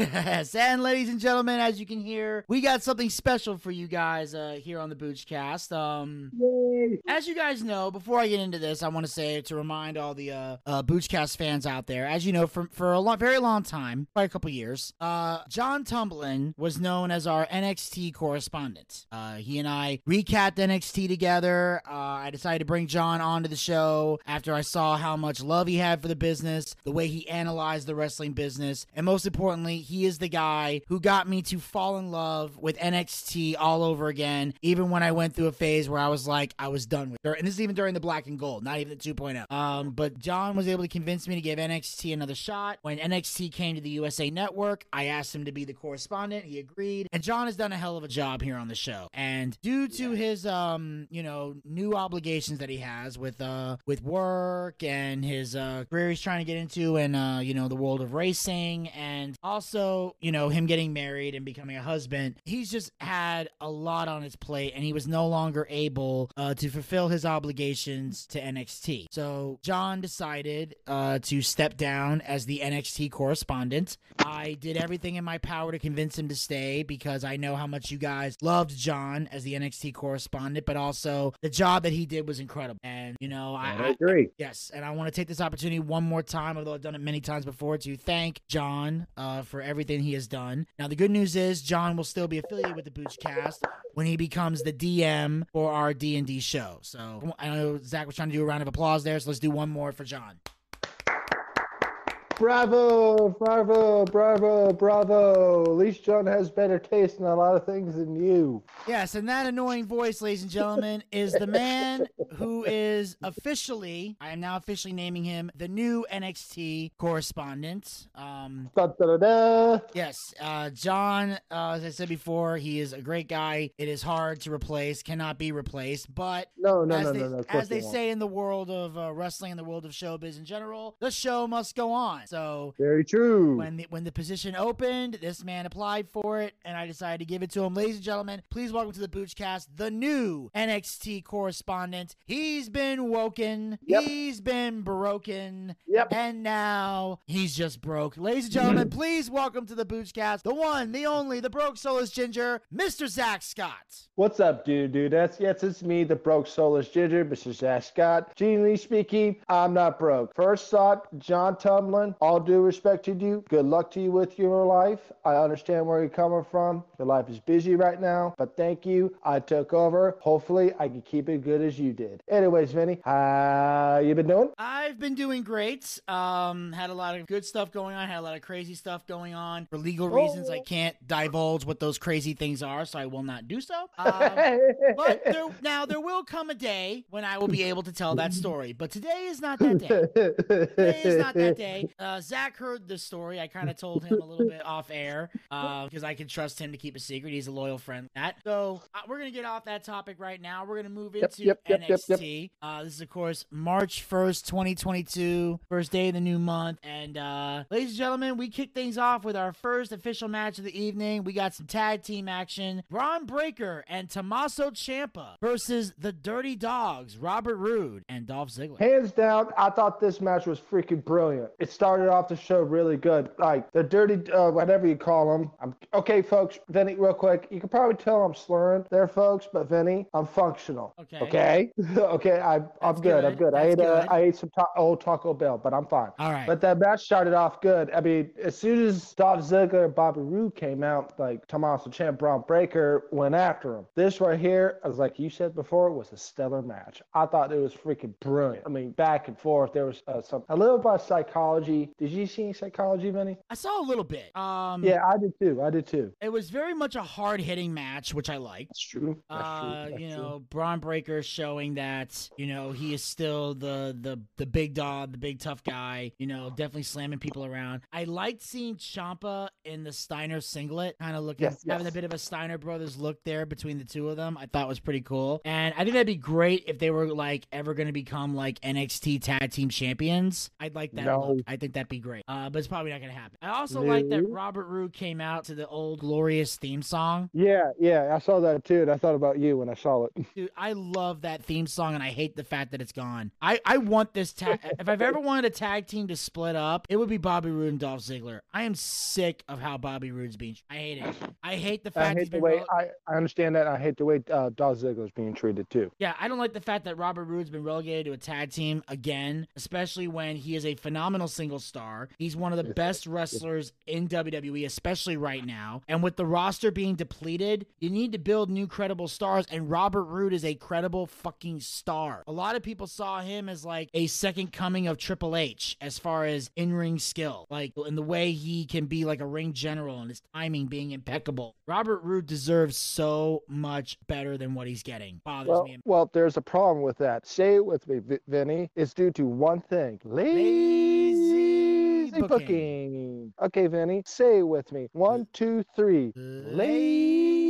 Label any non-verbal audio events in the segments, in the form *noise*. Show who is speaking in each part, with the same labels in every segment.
Speaker 1: yes, and ladies and gentlemen, as you can hear, we got something special for you guys uh, here on the Boochcast. Um, as you guys know, before I get into this, I want to say to remind all the uh, uh, Boochcast fans out there, as you know, for for a long, very long time, probably a couple years, uh, John Tumblin was known as our NXT correspondent. Uh, he and I recapped NXT together. Uh, I decided to bring John onto the show after I saw how much love he had for the business, the way he analyzed the wrestling business, and most importantly, he is the guy who got me to fall in love with NXT all over again, even when I went through a phase where I was like, I was done with it. And this is even during the black and gold, not even the 2.0. Um, but John was able to convince me to give NXT another shot. When NXT came to the USA Network, I asked him to be the correspondent. He agreed. And John has done a hell of a job here on the show. And due to his um, you know, new obligations that he has with uh with work and his uh career he's trying to get into and uh, you know, the world of racing and also, you know, him getting married and becoming a husband, he's just had a lot on his plate and he was no longer able uh, to fulfill his obligations to NXT. So John decided uh, to step down as the NXT correspondent. I did everything in my power to convince him to stay because I know how much you guys loved John as the NXT correspondent, but also the job that he did was incredible. And, you know, I,
Speaker 2: I agree.
Speaker 1: Yes, and I want to take this opportunity one more time, although I've done it many times before, to thank thank John uh, for everything he has done. Now, the good news is John will still be affiliated with the Booch Cast when he becomes the DM for our D and D show. So I know Zach was trying to do a round of applause there, so let's do one more for John.
Speaker 2: Bravo, bravo, bravo, bravo. At least John has better taste in a lot of things than you.
Speaker 1: Yes, and that annoying voice, ladies and gentlemen, is the man who is officially, I am now officially naming him the new NXT correspondent. Um,
Speaker 2: Da, da, da,
Speaker 1: yes, uh, John, uh, as I said before, he is a great guy. It is hard to replace, cannot be replaced, but
Speaker 2: No, no,
Speaker 1: as
Speaker 2: no,
Speaker 1: they,
Speaker 2: no, no.
Speaker 1: as they
Speaker 2: won't.
Speaker 1: say in the world of uh, wrestling and the world of showbiz in general, the show must go on. So
Speaker 2: Very true.
Speaker 1: when the, when the position opened, this man applied for it, and I decided to give it to him. Ladies and gentlemen, please welcome to the Boochcast the new NXT correspondent. He's been woken,
Speaker 2: Yep.
Speaker 1: he's been broken,
Speaker 2: Yep.
Speaker 1: and now he's just broke. Ladies and gentlemen, *laughs* please welcome to the Boochcast the one, the only, the broke soulless ginger, Mr. Zach Scott.
Speaker 2: What's up, dude? Dude, that's yes, it's me, the broke soulless ginger, Mr. Zach Scott. Genuinely speaking, I'm not broke. First thought, John Tumlin. All due respect to you. Good luck to you with your life. I understand where you're coming from. Your life is busy right now, but thank you. I took over. Hopefully, I can keep it good as you did. Anyways, Vinny, how you been doing?
Speaker 1: I've been doing great. Um, had a lot of good stuff going on. Had a lot of crazy stuff going on. For legal reasons, I
Speaker 2: Oh.
Speaker 1: can't divulge what those crazy things are, so I will not do so. Um, *laughs* but there, now there will come a day when I will be able to tell that story. But today is not that day. Today is not that day. Uh, Zach heard the story. I kind of told him a little bit off air *laughs* because I can trust him to keep a secret. He's a loyal friend. That so uh, we're gonna get off that topic right now. We're gonna move into
Speaker 2: yep, yep, yep, yep.
Speaker 1: NXT. Uh, this is of course March first, twenty twenty two, first day of the new month. And uh, ladies and gentlemen, we kick things off with our first official match of the evening. We got some tag team action. Bron Breakker and Tommaso Ciampa versus the Dirty Dogs, Robert Roode and Dolph Ziggler.
Speaker 2: Hands down, I thought this match was freaking brilliant. It started off the show really good. Like the dirty, uh, whatever you call them. I'm okay, folks. Vinny, real quick. You can probably tell I'm slurring there, folks. But Vinny, I'm functional.
Speaker 1: Okay.
Speaker 2: Okay. *laughs* okay. I, I'm
Speaker 1: That's
Speaker 2: good. I'm
Speaker 1: good.
Speaker 2: good. I ate.
Speaker 1: That's
Speaker 2: Uh,
Speaker 1: good.
Speaker 2: I ate some ta- old Taco Bell, but I'm fine.
Speaker 1: All right.
Speaker 2: But that match started off good. I mean, as soon as Dolph Ziggler and Bobby Roode came out, like Tommaso Ciampa, Bron Breakker went after him. This right here, as like you said before, was a stellar match. I thought it was freaking brilliant. I mean, back and forth. There was uh, some a little about psychology. Did you see any psychology, Vinny?
Speaker 1: I saw a little bit. Um,
Speaker 2: Yeah, I did too. I did too.
Speaker 1: It was very much a hard hitting match, which I liked.
Speaker 2: That's true. That's
Speaker 1: Uh,
Speaker 2: true. That's
Speaker 1: you
Speaker 2: true.
Speaker 1: know, Bron Breakker showing that you know he is still the the the big dog, the big tough guy. You know, definitely slamming people around. I liked seeing Ciampa in the Steiner singlet, kind of looking
Speaker 2: Yes,
Speaker 1: having a bit of a Steiner brothers look there between the two of them. I thought was pretty cool, and I think that'd be great if they were like ever going to become like NXT Tag Team Champions. I'd like that.
Speaker 2: No.
Speaker 1: Look. I think that'd be great. Uh, but it's probably not going to happen. I also like that Robert Roode came out to the old glorious theme song.
Speaker 2: Yeah, yeah, I saw that too, and I thought about you when I saw it. *laughs*
Speaker 1: Dude, I love that theme song, and I hate the fact that it's gone. I, I want this tag. if I've ever wanted a tag team to split up, it would be Bobby Roode and Dolph Ziggler. I am sick of how Bobby Roode's being. I hate it. I hate the
Speaker 2: I
Speaker 1: fact he's
Speaker 2: hate the
Speaker 1: been.
Speaker 2: way
Speaker 1: rele-
Speaker 2: I, I understand that. I hate the way uh, Dolph Ziggler's being treated too.
Speaker 1: yeah, I don't like the fact that Robert Roode's been relegated to a tag team again, especially when he is a phenomenal single star. He's one of the best wrestlers in WWE, especially right now. And with the roster being depleted, you need to build new credible stars, and Robert Roode is a credible fucking star. A lot of people saw him as like a second coming of Triple H as far as in ring skill, like in the way he can be like a ring general and his timing being impeccable. Robert Roode deserves so much better than what he's getting. Bothers
Speaker 2: Well,
Speaker 1: me.
Speaker 2: well, there's a problem with that. Say it with me, Vi- Vinny. It's due to one thing: lazy
Speaker 1: booking.
Speaker 2: booking. Okay, Vinny, say it with me. One, two, three. Lazy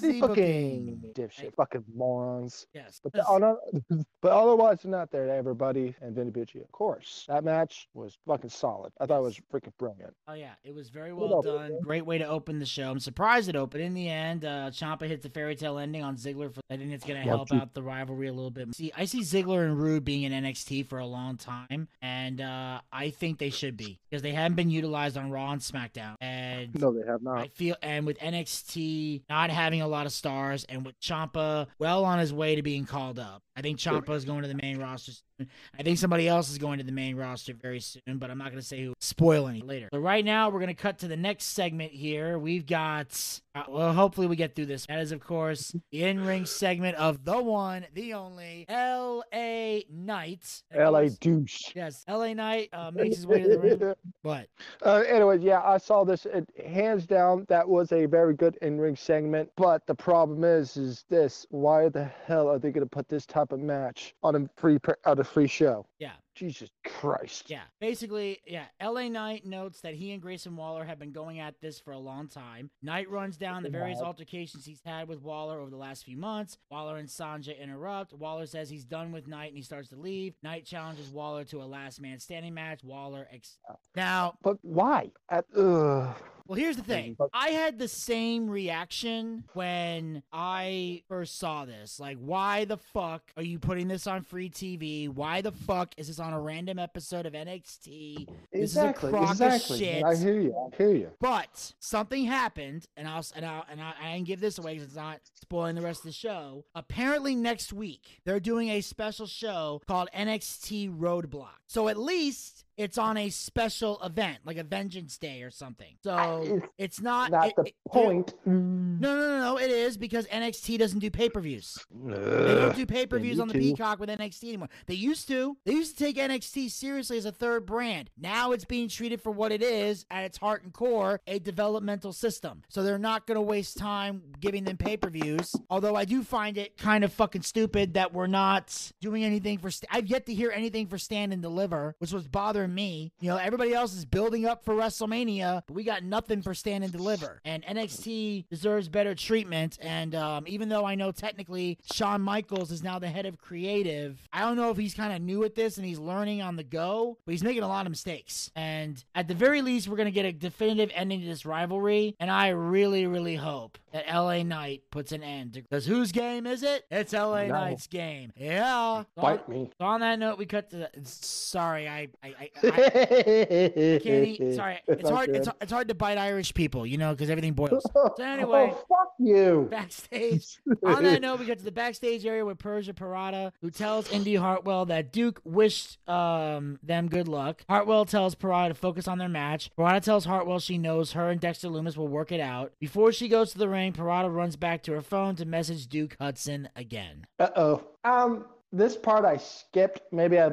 Speaker 2: *laughs* booking. Dipshit, fucking morons.
Speaker 1: Yes.
Speaker 2: But, the, oh, *laughs* but otherwise, they're not there everybody and Vinny Bucci, of course. That match was fucking solid. I thought it was freaking brilliant.
Speaker 1: Oh yeah, it was very well
Speaker 2: up,
Speaker 1: done.
Speaker 2: man?
Speaker 1: Great way to open the show. I'm surprised it opened. In the end, uh Ciampa hits the fairy tale ending on Ziggler. For, I think it's gonna help out the rivalry a little bit. See, I see Ziggler and Roode being in NXT for a long time, and uh I think they should be because they haven't been utilized on Raw and SmackDown. And And
Speaker 2: No, they have not.
Speaker 1: I feel, and with NXT not having a lot of stars, and with Ciampa well on his way to being called up, I think Ciampa is going to the main roster. Soon. I think somebody else is going to the main roster very soon, but I'm not going to say who. Spoil any later. So right now, we're going to cut to the next segment here. We've got, uh, well, hopefully we get through this. That is, of course, the in-ring segment of the one, the only L.A. Knight.
Speaker 2: L.A. douche.
Speaker 1: Yes, L.A. Knight uh, makes his way to the ring. *laughs* But
Speaker 2: Uh, anyways, yeah, I saw this. It, hands down, that was a very good in-ring segment. But the problem is, is this: why the hell are they going to put this type of match on a free on a free show?
Speaker 1: yeah,
Speaker 2: Jesus Christ!
Speaker 1: Yeah, basically, yeah. LA Knight notes that he and Grayson Waller have been going at this for a long time. Knight runs down the various altercations he's had with Waller over the last few months. Waller and Sanga interrupt. Waller says he's done with Knight and he starts to leave. Knight challenges Waller to a last man standing match. Waller ex- now
Speaker 2: But why? At, ugh.
Speaker 1: Well, here's the thing. I had the same reaction when I first saw this. Like, why the fuck are you putting this on free TV? Why the fuck is this on a random episode of NXT? This
Speaker 2: exactly,
Speaker 1: is a crock
Speaker 2: exactly.
Speaker 1: of shit.
Speaker 2: I hear you. I hear you.
Speaker 1: But something happened, and I'll and I'll and I, I didn't give this away because it's not spoiling the rest of the show. Apparently, next week they're doing a special show called NXT Roadblock. So at least it's on a special event, like a Vengeance Day or something. So
Speaker 2: It's
Speaker 1: it's not
Speaker 2: Not
Speaker 1: it-
Speaker 2: the
Speaker 1: it-
Speaker 2: point. Mm.
Speaker 1: No, no, no, no. It is because NXT doesn't do pay per views. They don't do pay per views on the
Speaker 2: to.
Speaker 1: Peacock with NXT anymore. They used to. They used to take NXT seriously as a third brand. Now it's being treated for what it is at its heart and core, a developmental system. So they're not going to waste time giving them pay per views. Although I do find it kind of fucking stupid that we're not doing anything for. St- I've yet to hear anything for Stand and Deliver, which was bothering me. You know, everybody else is building up for WrestleMania, but we got nothing for Stand and Deliver. And NXT deserves better treatment. And um, even though I know technically Shawn Michaels is now the head of creative, I don't know if he's kind of new at this and he's learning on the go, but he's making a lot of mistakes. And at the very least, we're going to get a definitive ending to this rivalry. And I really, really hope that LA Knight puts an end to because whose game is it? It's LA
Speaker 2: No.
Speaker 1: Knight's game. Yeah. So on,
Speaker 2: Bite me.
Speaker 1: on that note, we cut to the. Sorry, I, I, *laughs* I, can't eat. Sorry, it's hard. It's, it's hard to bite Irish people, you know, because everything boils. *laughs* So anyway,
Speaker 2: oh, fuck you.
Speaker 1: backstage. *laughs* On that note, we get to the backstage area with Persia Pirotta, who tells Indy Hartwell that Duke wished um, them good luck. Hartwell tells Pirotta to focus on their match. Pirotta tells Hartwell she knows her and Dexter Lumis will work it out. Before she goes to the ring, Pirotta runs back to her phone to message Duke Hudson again.
Speaker 2: Uh oh. Um, this part I skipped. Maybe I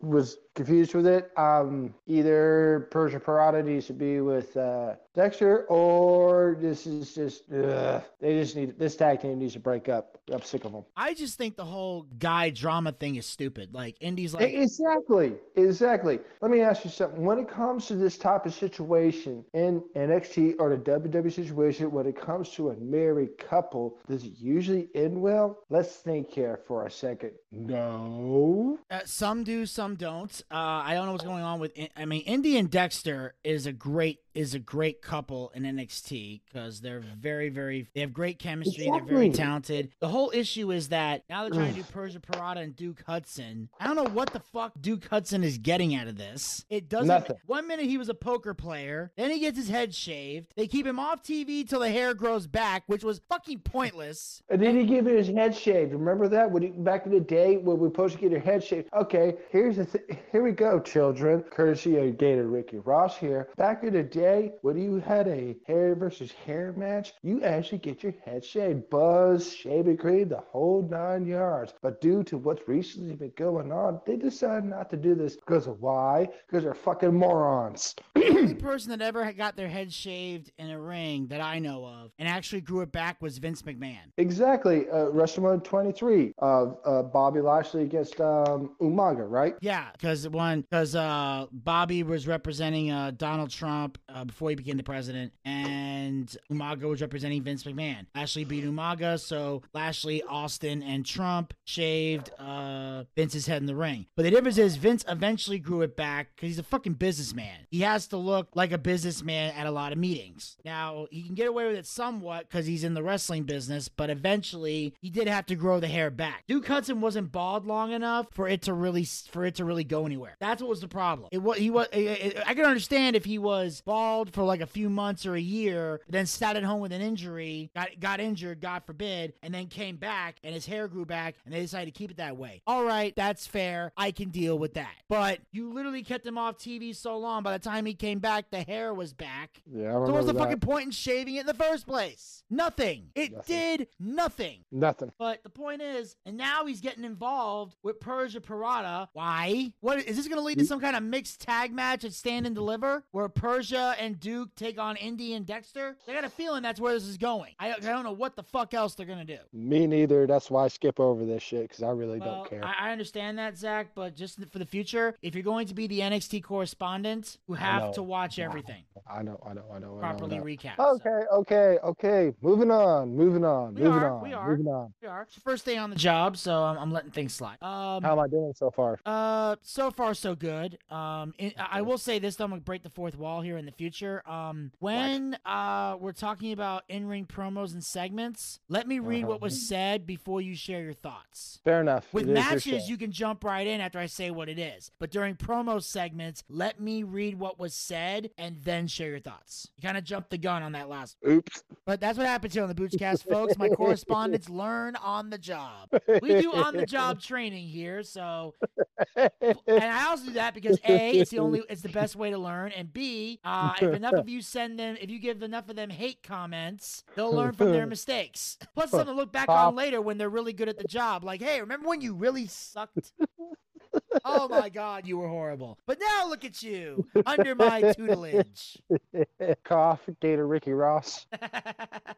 Speaker 2: was confused with it. Um, either Persia Pirotta to be with uh, Dexter, or this is just ugh, they just need this tag team needs to break up. I'm sick of them.
Speaker 1: I just think the whole guy drama thing is stupid. Like Indy's like,
Speaker 2: Exactly, exactly. Let me ask you something. When it comes to this type of situation in NXT or the WWE situation, when it comes to a married couple, does it usually end well? Let's think here for a second. No.
Speaker 1: Uh, some do, some don't. Uh, I don't know what's going on with. I mean, Indy and Dexter is a great is a great couple in NXT because they're very, very. They have great chemistry. They're very talented. The whole issue is that now they're trying to do Persia Pirotta and Duke Hudson. I don't know what the fuck Duke Hudson is getting out of this. It doesn't.
Speaker 2: Nothing.
Speaker 1: One minute he was a poker player, then he gets his head shaved. They keep him off TV till the hair grows back, which was fucking pointless.
Speaker 2: And then he gave his head shaved. Remember that when he, back in the day when we were supposed to get your head shaved? Okay, here's the th- here we go, children. Courtesy of Gator Ricky Ross here. Back in the day when you had a hair versus hair match, you actually get your head shaved, buzz, shaving cream, the whole nine yards. But due to what's recently been going on, they decided not to do this because of why? Because they're fucking morons.
Speaker 1: The only *clears throat* person that ever got their head shaved in a ring that I know of and actually grew it back was Vince McMahon.
Speaker 2: Exactly. Uh, WrestleMania 23 of uh, Bobby Lashley against um, Umaga, right?
Speaker 1: Yeah, because one, because uh, Bobby was representing uh, Donald Trump uh, before he became the president, and Umaga was representing Vince McMahon. Lashley beat Umaga, so Lashley, Austin, and Trump shaved uh, Vince's head in the ring. But the difference is Vince eventually grew it back because he's a fucking businessman. He has to look like a businessman at a lot of meetings. Now he can get away with it somewhat because he's in the wrestling business, but eventually he did have to grow the hair back. Duke Hudson wasn't bald long enough for it to really for it to really go anywhere. That's what was the problem. It was he was. I I- I can understand if he was bald for like a few months or a year, then sat at home with an injury, got got injured, God forbid, and then came back and his hair grew back and they decided to keep it that way. All right, that's fair. I can deal with that. But you literally kept him off TV so long. By the time he came back, the hair was back.
Speaker 2: Yeah, I
Speaker 1: So what was the
Speaker 2: that.
Speaker 1: fucking point in shaving it in the first place? Nothing. It
Speaker 2: Nothing.
Speaker 1: did nothing.
Speaker 2: Nothing.
Speaker 1: But the point is, and now he's getting involved with Persia Pirotta. Why? What is this going to lead to some kind of mixed tag match at Stand and Deliver, where Persia and Duke take on Indy and Dexter? I got a feeling that's where this is going. I, I don't know what the fuck else they're going to do.
Speaker 2: Me neither. That's why I skip over this shit because I really
Speaker 1: Well,
Speaker 2: don't care.
Speaker 1: I, I understand that, Zach, but just for the future, if you're going to be the NXT correspondent, you have to watch everything,
Speaker 2: I know, I know, I know. I know, I
Speaker 1: properly
Speaker 2: know.
Speaker 1: recap. so.
Speaker 2: Okay, okay, okay. Moving on, moving on,
Speaker 1: We
Speaker 2: moving
Speaker 1: are,
Speaker 2: on,
Speaker 1: we are.
Speaker 2: moving on.
Speaker 1: We are. First day on the job, so I'm, I'm letting things slide. Um,
Speaker 2: How am I doing so far?
Speaker 1: Uh, so far so good. Um, in, I I will say this though, I'm gonna break the fourth wall here in the future. Um, when uh we're talking about in-ring promos and segments, let me read what was said before you share your thoughts.
Speaker 2: Fair enough.
Speaker 1: With
Speaker 2: It
Speaker 1: matches, you can jump right in after I say what it is. But during promo segments, let me read what was said and then share your thoughts. You kind of jumped the gun on that last.
Speaker 2: Oops.
Speaker 1: But that's what happens here on the Boochcast, folks. My correspondents *laughs* learn on the job. We do on the job *laughs* training here, so and I also do that because a it's the only it's the best way to learn, and b uh, if enough of you send them if you give enough of them hate comments, they'll learn from their *laughs* mistakes. Plus, something to look back on later when they're really good at the job. Like, hey, remember when you really sucked? *laughs* oh my God, you were horrible. But now look at you under my tutelage. *laughs*
Speaker 2: Cough, Gator Ricky Ross. *laughs*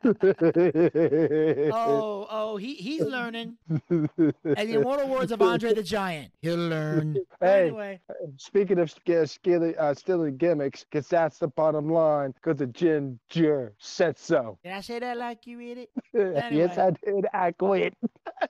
Speaker 2: *laughs*
Speaker 1: Oh, oh, he he's learning. And the immortal words of Andre the Giant, he'll learn.
Speaker 2: Hey.
Speaker 1: Anyway,
Speaker 2: Speaking of sk- skilly, uh, stealing gimmicks, because that's the bottom line, because the ginger said so.
Speaker 1: did I say that like you read it?
Speaker 2: yes, I did. I quit.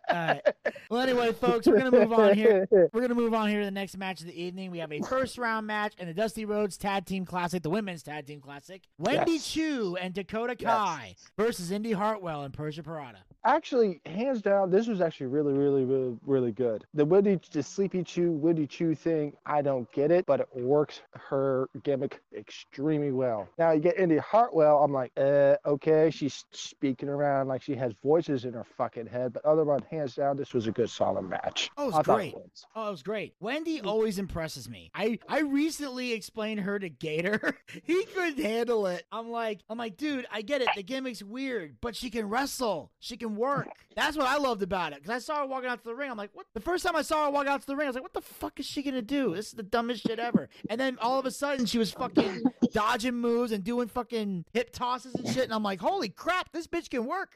Speaker 1: All right. Well, anyway, folks, we're gonna move on here. We're gonna move on here to the next match of the evening. We have a first round match in the Dusty Rhodes Tag Team Classic, the Women's Tag Team Classic. Wendy
Speaker 2: Yes.
Speaker 1: Choo and Dakota
Speaker 2: Yes.
Speaker 1: Kai versus Indy Hartwell and Persia Pirotta.
Speaker 2: Actually, hands down, this was actually really, really, really, really good. The Wendy, the Sleepy Choo, Wendy Choo thing, I don't get it, but it works her gimmick extremely well. Now you get Indy Hartwell, I'm like, uh, okay, she's speaking around like she has voices in her fucking head, but otherwise, hands down, this was a good, solid match.
Speaker 1: Oh, it was great.
Speaker 2: was.
Speaker 1: Oh, it was great. Wendy always impresses me. I I recently explained her to Gator. *laughs* he couldn't handle it. I'm like, I'm like, dude, I get it. The gimmick's weird, but she can wrestle. She can work. That's what I loved about it. Cause I saw her walking out to the ring. I'm like, what? The first time I saw her walk out to the ring, I was like, what the fuck is she gonna do? This is the dumbest shit ever. And then all of a sudden, she was fucking dodging moves and doing fucking hip tosses and shit. And I'm like, holy crap, this bitch can work.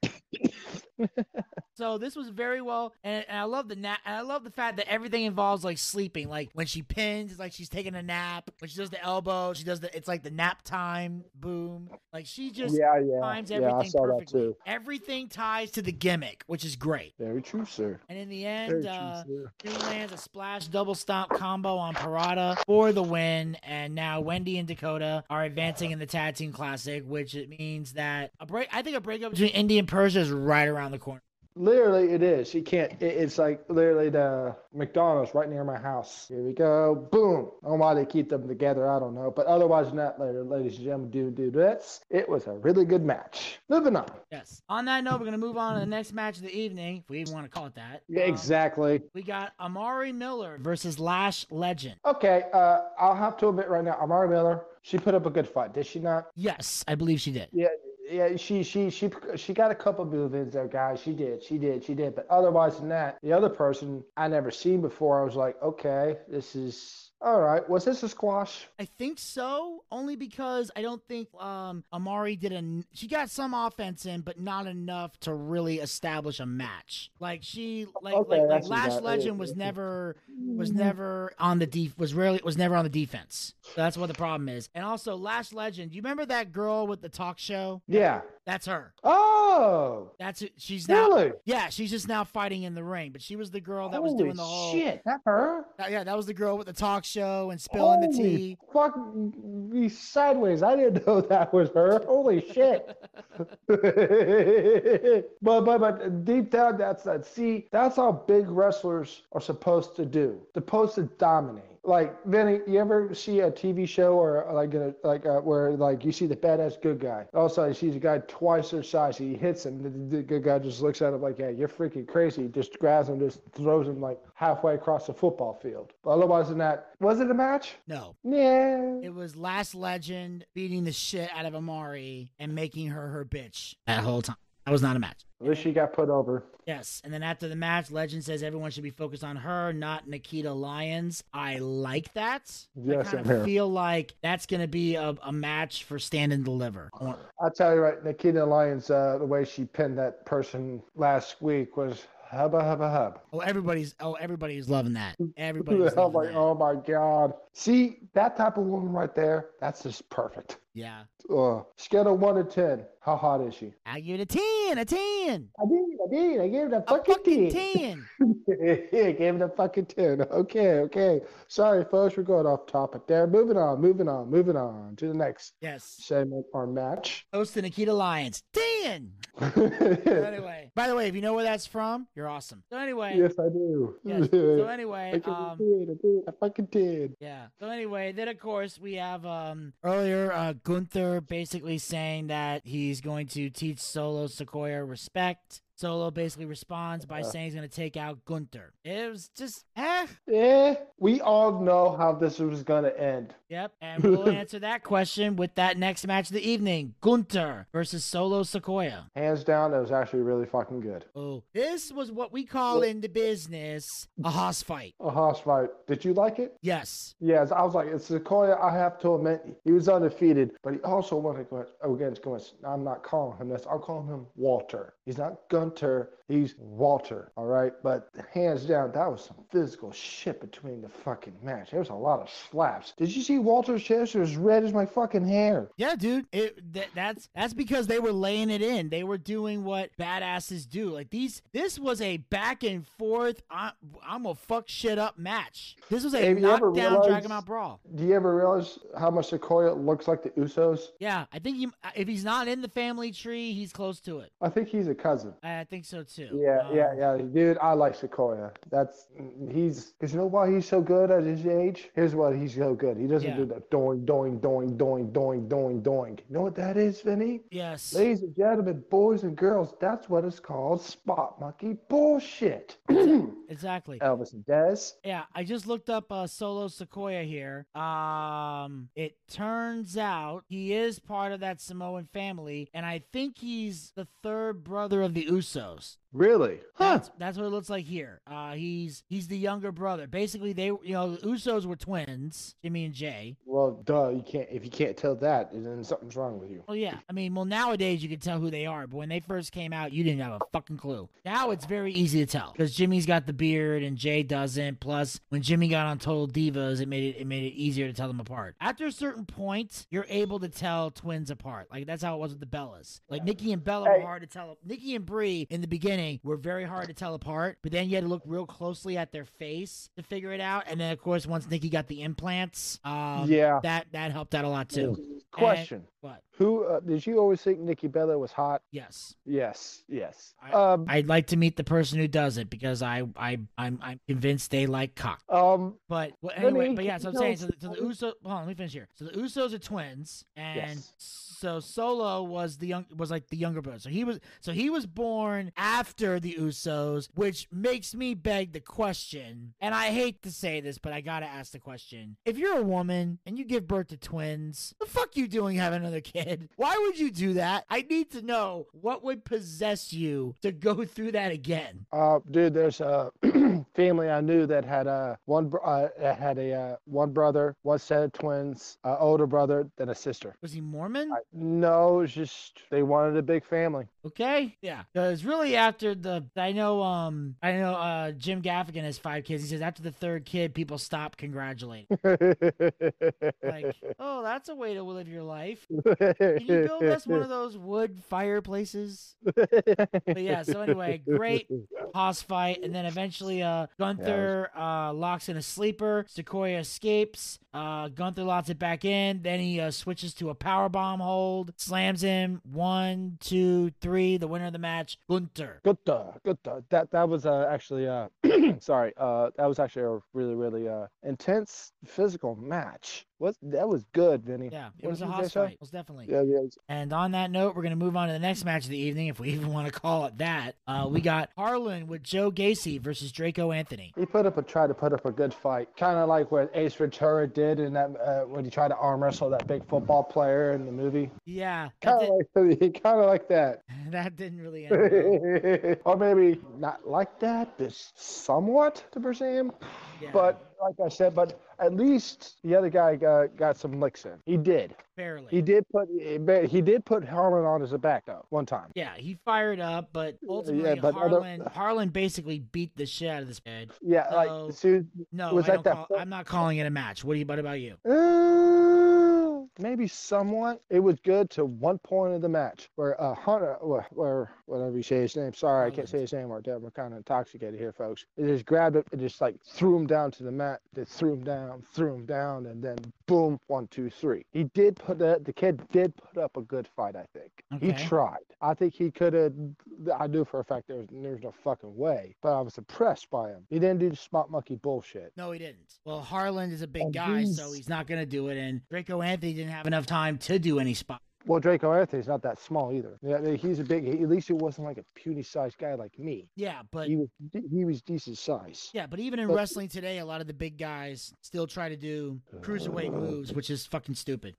Speaker 1: *laughs* So this was very well, and, and I love the nap. And I love the fact that everything involves like sleeping. Like when she pins, it's like she's taking a nap. When she does the elbow, she does the. It's like the nap time. Boom. Like she just
Speaker 2: Yeah, yeah,
Speaker 1: times
Speaker 2: yeah,
Speaker 1: everything
Speaker 2: I saw that too.
Speaker 1: Everything ties to the gimmick, which is great.
Speaker 2: Very true, sir.
Speaker 1: And in the end, uh, he lands a splash double stomp combo on Pirotta for the win. And now Wendy and Dakota are advancing in the tag team classic, which it means that a break. I think a breakup between Indy and Persia is right around the corner.
Speaker 2: Literally, it is. You can't. It, it's like literally the McDonald's right near my house. Here we go. Boom. Oh, don't why they keep them together. I don't know. But otherwise that, later, ladies and gentlemen, do do this. It was a really good match. Moving on.
Speaker 1: Yes. On that note, we're gonna move on to the next match of the evening, if we even want to call it that.
Speaker 2: Yeah,
Speaker 1: Um,
Speaker 2: exactly.
Speaker 1: we got Amari Miller versus Lash Legend.
Speaker 2: Okay. Uh, I'll have to admit right now, Amari Miller. She put up a good fight, did she not?
Speaker 1: Yes, I believe she did.
Speaker 2: Yeah, yeah, she she she she got a couple move-ins there, guys. She did, she did, she did. But otherwise than that, the other person I never seen before. I was like, okay, this is all right. Was this a squash?
Speaker 1: I think so, only because I don't think um, Amari did a. She got some offense in, but not enough to really establish a match. Like she, like
Speaker 2: Okay,
Speaker 1: like, like Lash
Speaker 2: that.
Speaker 1: Legend was never was never on the def was rarely was never on the defense. So that's what the problem is. And also Lash Legend, you remember that girl with the talk show?
Speaker 2: Yeah.
Speaker 1: That's her.
Speaker 2: Oh,
Speaker 1: That's it. She's now.
Speaker 2: really?
Speaker 1: Yeah, she's just now fighting in the ring, but she was the girl that was doing the whole.
Speaker 2: shit! That her?
Speaker 1: Yeah, that was the girl with the talk show and spilling the tea.
Speaker 2: Fuck me sideways. I didn't know *laughs* that was her. Holy shit. *laughs* but but but deep down that's that. See, that's how big wrestlers are supposed to do. Supposed to dominate. Like Vinny, you ever see a TV show or like a, like a, where like you see the badass good guy, Also, of a sudden he sees a guy twice their size, he hits him, the, the good guy just looks at him like, yeah, you're freaking crazy, just grabs him, just throws him like halfway across the football field. But otherwise than that, was it a match?
Speaker 1: No.
Speaker 2: Yeah.
Speaker 1: It was Lash Legend beating the shit out of Amari and making her her bitch that whole time. That was not a match.
Speaker 2: At least she got put over.
Speaker 1: Yes. And then after the match, Legend says everyone should be focused on her, not Nikita Lyons. I like that.
Speaker 2: Yes,
Speaker 1: I
Speaker 2: I'm
Speaker 1: kind
Speaker 2: here.
Speaker 1: feel like that's going to be a, a match for stand and deliver.
Speaker 2: I'll tell you right, Nikita Lyons, uh, the way she pinned that person last week was hubba hubba hub.
Speaker 1: Oh, everybody's oh everybody's loving that. *laughs* Everybody's loving
Speaker 2: like,
Speaker 1: that.
Speaker 2: oh my god. See that type of woman right there? That's just perfect.
Speaker 1: Yeah.
Speaker 2: Uh, scale of one to ten. How hot is she?
Speaker 1: I give it a 10, a 10.
Speaker 2: I did, I did. I gave it a fucking,
Speaker 1: A
Speaker 2: fucking, 10.
Speaker 1: 10. *laughs*
Speaker 2: yeah, gave it a fucking 10. Okay, okay. Sorry, folks, we're going off topic there. Moving on, moving on, moving on to the next
Speaker 1: Yes.
Speaker 2: segment or match.
Speaker 1: Host the Nikita Lyons, 10. *laughs* Anyway, by the way, if you know where that's from, you're awesome. So anyway,
Speaker 2: yes, I do.
Speaker 1: yes. *laughs* So anyway,
Speaker 2: it
Speaker 1: um,
Speaker 2: 10. I did. I fucking did.
Speaker 1: Yeah. So anyway, then of course we have um earlier uh Gunther basically saying that he's going to teach Solo Sikoa respect. Solo basically responds by saying he's going to take out Gunther. It was just eh.
Speaker 2: Yeah, we all know how this was gonna end.
Speaker 1: Yep. And *laughs* we'll answer that question with that next match of the evening: Gunther versus Solo Sikoa.
Speaker 2: Hands down, it was actually really fucking good.
Speaker 1: Oh, this was what we call in the business a hoss fight.
Speaker 2: A hoss fight. Did you like it?
Speaker 1: Yes.
Speaker 2: Yes, I was like, it's Sikoa. I have to admit, he was undefeated, but he also went against, against going. I'm not calling him this. I'm calling him Walter. He's not Gunther. He's Walter. All right, but hands down, that was some physical shit between the fucking match. There was a lot of slaps. Did you see Walter's chest? It was red as my fucking hair.
Speaker 1: Yeah, dude. It that, that's that's because they were laying it in. They were doing what badasses do. Like these, this was a back and forth. Uh, I, I'm gonna fuck shit up match. This was a
Speaker 2: Have
Speaker 1: knockdown, drag 'em out brawl.
Speaker 2: Do you ever realize how much Sikoa looks like the Usos?
Speaker 1: Yeah, I think he, if he's not in the family tree, he's close to it.
Speaker 2: I think he's a cousin.
Speaker 1: I, I think so too.
Speaker 2: Yeah,
Speaker 1: Um,
Speaker 2: yeah, yeah, dude. I like Sikoa. That's he's because you know why he's so good at his age. Here's why he's so good. He doesn't
Speaker 1: Yeah.
Speaker 2: do the doing, doing, doing, doing, doing, doing, doing. You know what that is, Vinny?
Speaker 1: Yes.
Speaker 2: Ladies and gentlemen, boys and girls, that's what it's called. Spot monkey bullshit. *clears throat*
Speaker 1: Exactly.
Speaker 2: Elvis and Des.
Speaker 1: Yeah, I just looked up uh, Solo Sikoa here. Um, it turns out he is part of that Samoan family, and I think he's the third brother of the Usos.
Speaker 2: Really? Huh?
Speaker 1: That's, that's what it looks like here. Uh, he's he's the younger brother. Basically, they you know the Usos were twins, Jimmy and Jay.
Speaker 2: Well, duh. You can't. If you can't tell that, then something's wrong with you.
Speaker 1: Well, yeah. I mean, well nowadays you can tell who they are, but when they first came out, you didn't have a fucking clue. Now it's very easy to tell because Jimmy's got the beard and Jay doesn't. Plus, when Jimmy got on Total Divas, it made it it made it easier to tell them apart. After a certain point, you're able to tell twins apart. Like that's how it was with the Bellas. Like Nikki and Bella were hard to tell. Nikki and Brie in the beginning were very hard to tell apart, but then you had to look real closely at their face to figure it out. And then of course, once Nikki got the implants, um,
Speaker 2: Yeah.
Speaker 1: that that helped out a lot too.
Speaker 2: Question:
Speaker 1: What?
Speaker 2: Who uh, did you always think Nikki Bella was hot?
Speaker 1: Yes.
Speaker 2: Yes. Yes.
Speaker 1: I-
Speaker 2: um.
Speaker 1: I'd like to meet the person who does it because I I I'm I'm convinced they like cock.
Speaker 2: Um.
Speaker 1: But well, anyway,
Speaker 2: me-
Speaker 1: but yeah, so I'm saying so the, so the Usos. Hold on, let me finish here. So the Usos are twins, and
Speaker 2: Yes.
Speaker 1: so Solo was the young was like the younger brother. So he was so he was born after the Usos, which makes me beg the question. And I hate to say this, but I gotta ask the question: If you're a woman and you give birth to twins, the fuck you doing having another kid? *laughs* Why would you do that? I need to know what would possess you to go through that again.
Speaker 2: Uh, dude, there's a *clears throat* family I knew that had uh, one br- uh, had a uh, one brother, one set of twins, uh, older brother, then a sister.
Speaker 1: Was he Mormon?
Speaker 2: I, no, it's just they wanted a big family.
Speaker 1: Okay. Yeah. Because really after the I know um I know uh Jim Gaffigan has five kids. He says after the third kid, people stop congratulating. *laughs* Like, oh, that's a way to live your life. *laughs* Can you build us one of *laughs* those wood fireplaces? But yeah, so anyway, great *laughs* Hoss fight, and then eventually uh Gunther uh locks in a sleeper, Sikoa escapes, uh Gunther locks it back in, then he uh, switches to a power bomb hold, slams him, one, two, three, the winner of the match, Gunther.
Speaker 2: Good. uh, That that was uh, actually uh, *clears throat* sorry. Uh, that was actually a really really uh intense physical match. Was that was good, Vinny?
Speaker 1: Yeah, it
Speaker 2: Wouldn't
Speaker 1: was a
Speaker 2: hot say
Speaker 1: It was definitely.
Speaker 2: Yeah, yeah.
Speaker 1: And on that note, we're going to move on to the next match of the evening, if we *laughs* even want to call it that. Uh, we got Harland with Joe Gacy versus Draco Anthony.
Speaker 2: He put up a try to put up a good fight, kind of like what Ace Ventura did in that uh, when he tried to arm wrestle that big football player in the movie.
Speaker 1: Yeah,
Speaker 2: Kind of like *laughs* kind of like that, *laughs*
Speaker 1: that didn't really end well.
Speaker 2: or maybe not like that, but somewhat to Brazil.
Speaker 1: Yeah,
Speaker 2: But like I said, but at least the other guy got, got some licks in. He did.
Speaker 1: barely.
Speaker 2: He did put he did put Harland on as a backup one time.
Speaker 1: yeah, he fired up, but ultimately
Speaker 2: but other-
Speaker 1: Harland Harland basically beat the shit out of this kid.
Speaker 2: Yeah,
Speaker 1: Oh.
Speaker 2: like soon
Speaker 1: No,
Speaker 2: Was
Speaker 1: I
Speaker 2: that
Speaker 1: don't
Speaker 2: that
Speaker 1: call, I'm not calling it a match. What do you? What about you?
Speaker 2: Uh, maybe somewhat. It was good to one point of the match where uh Hunter, where whatever you say his name. Sorry, I can't say his name right there. We're kind of intoxicated here, folks. It just grabbed it and just like threw him down to the mat. They threw him down, threw him down, and then boom, one, two, three. He did put that. The kid did put up a good fight. I think he tried. I think he could have. I knew for a fact there was there's no fucking way, but I was impressed by him. He didn't do the spot monkey bullshit.
Speaker 1: No, he didn't. Well, Harland is a big
Speaker 2: And
Speaker 1: guy, so
Speaker 2: he's-
Speaker 1: not going to do it. And Draco Anthony didn't have enough time to do any spot.
Speaker 2: Well, Draco Anthony's not that small either. Yeah, he's a big. He, at least he wasn't like a puny sized guy like me.
Speaker 1: Yeah, but
Speaker 2: He was. He was decent size.
Speaker 1: yeah, but even in
Speaker 2: But-
Speaker 1: wrestling today, a lot of the big guys still try to do cruiserweight moves, which is fucking stupid.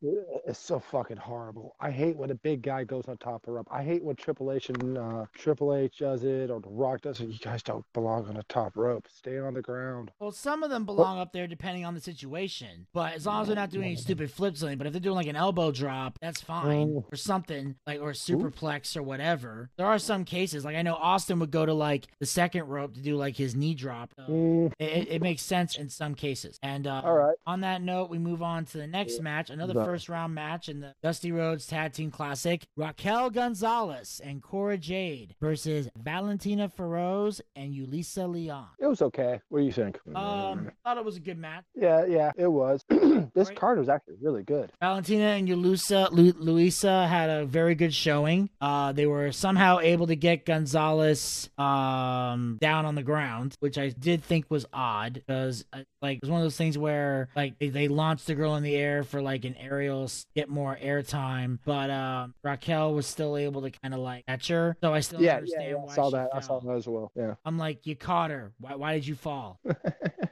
Speaker 2: It's so fucking horrible. I hate when a big guy goes on top of rope. I hate when Triple H and uh, Triple H does it or The Rock does it. You guys don't belong on the top rope. Stay on the ground.
Speaker 1: Well, some of them belong up there depending on the situation. But as long as they're not doing any stupid flips or anything, but if they're doing like an elbow drop, that's fine. Or something like or superplex or whatever. There are some cases, like I know Austin would go to like the second rope to do like his knee drop. So
Speaker 2: Mm,
Speaker 1: it, it- makes sense in some cases. And uh,
Speaker 2: All right.
Speaker 1: on that note, we move on to the next match, another
Speaker 2: The-
Speaker 1: first round match in the Dusty Rhodes Tag Team Classic. Raquel Gonzalez and Cora Jade versus Valentina Feroz and Yulisa Leon.
Speaker 2: it was okay. What do you think?
Speaker 1: Um, thought it was a good match.
Speaker 2: Yeah, yeah, it was. *clears throat* this
Speaker 1: Right.
Speaker 2: card was actually really good.
Speaker 1: Valentina and Luisa, Lu- Luisa had a very good showing. Uh, they were somehow able to get Gonzalez um, down on the ground, which I did think was odd because uh, like it was one of those things where like they, they launched the girl in the air for like an aerial get more airtime, but um, Raquel was still able to kind of like catch her. So I still
Speaker 2: Yeah, yeah,
Speaker 1: understand
Speaker 2: yeah.
Speaker 1: why
Speaker 2: I saw that. I saw that as well. Yeah.
Speaker 1: I'm like, you caught her. Why, why did you fall? *laughs*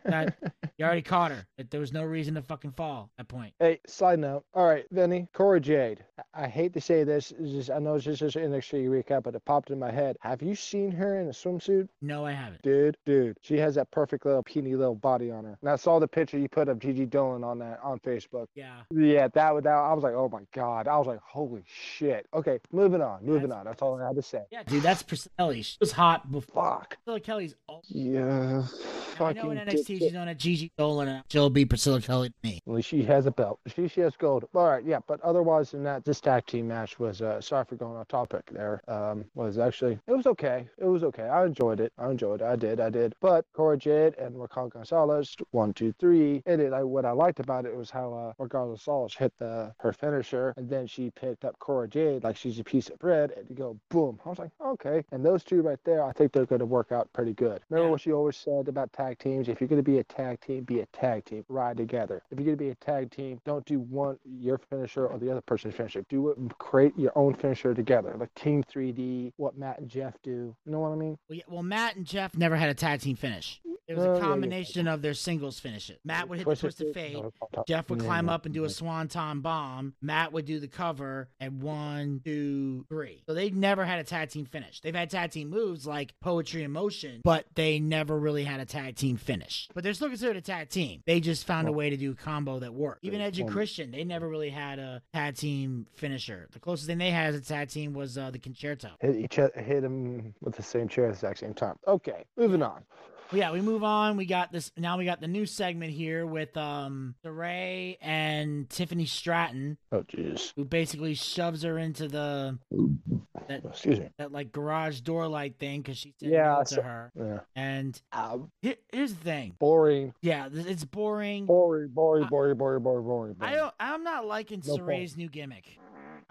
Speaker 1: That you already caught her. There was no reason to fucking fall at that point.
Speaker 2: Hey, side note. All right, Vinny, Cora Jade. I- hate to say this. Just, I know it's just, just an NXT recap, but it popped in my head. Have you seen her in a swimsuit?
Speaker 1: No, I haven't.
Speaker 2: Dude, dude, she has that perfect little puny little body on her. And I saw the picture you put of Gigi Dolan on that on Facebook.
Speaker 1: Yeah.
Speaker 2: Yeah, that was that. I was like, oh my god. I was like, holy shit. Okay, moving on, moving
Speaker 1: That's-
Speaker 2: on. That's all I had to say.
Speaker 1: Yeah, dude, that's Priscilla Kelly. She was hot before.
Speaker 2: Fuck.
Speaker 1: Priscilla Kelly's old.
Speaker 2: Yeah.
Speaker 1: I know in NXT she's known at Gigi Dolan and she'll be Priscilla Kelly to me.
Speaker 2: Least she has a belt. She she has gold. All right, yeah. But otherwise than that, this tag team match was. Uh, sorry for going off topic. There um, was actually it was okay. It was okay. I enjoyed it. I enjoyed it. I did. I did. But Cora Jade and Raquel Gonzalez, one, two, three. And it, I, what I liked about it was how uh, Raquel Gonzalez hit the her finisher, and then she picked up Cora Jade like she's a piece of bread, and to go boom. I was like, okay. And those two right there, I think they're going to work out pretty good. Remember
Speaker 1: Yeah.
Speaker 2: what she always said about tag teams? If you're going to be a tag team, be a tag team. Ride together. If you're going to be a tag team, don't do one your finisher or the other person's finisher. Do it. Create your own finisher together, like Team 3D. What Matt and Jeff do. You know what I mean?
Speaker 1: Well, yeah, well, Matt and Jeff never had a tag team finish. It was
Speaker 2: Oh,
Speaker 1: a
Speaker 2: yeah.
Speaker 1: combination of their singles finishes. Matt would hit the Twist of Fate. Jeff would climb up and do a swanton bomb. Matt would do the cover and one, two, three. So they never had a tag team finish. They've had tag team moves like poetry in motion, but they never really had a tag team finish. But they're still considered a tag team. They just found a way to do a combo that worked. Even Edge and Christian, they never really had a tag team finisher. The closest thing they had as a tag team was uh, the Con-Chair-To.
Speaker 2: Hit each hit him with the same chair at the exact same time. Okay, moving on.
Speaker 1: Yeah, we move on. We got this now. We got the new segment here with um Ray and Tiffany Stratton,
Speaker 2: Oh, jeez.
Speaker 1: who basically shoves her into the that
Speaker 2: Excuse me.
Speaker 1: that like garage door light thing because she said
Speaker 2: Yeah,
Speaker 1: no to
Speaker 2: saw-
Speaker 1: her.
Speaker 2: Yeah.
Speaker 1: And
Speaker 2: Um,
Speaker 1: here, here's the thing.
Speaker 2: boring.
Speaker 1: Yeah, it's boring.
Speaker 2: Boring, boring,
Speaker 1: I-
Speaker 2: boring, boring, boring, boring.
Speaker 1: I don't. I'm not liking
Speaker 2: No
Speaker 1: Sarray's new gimmick.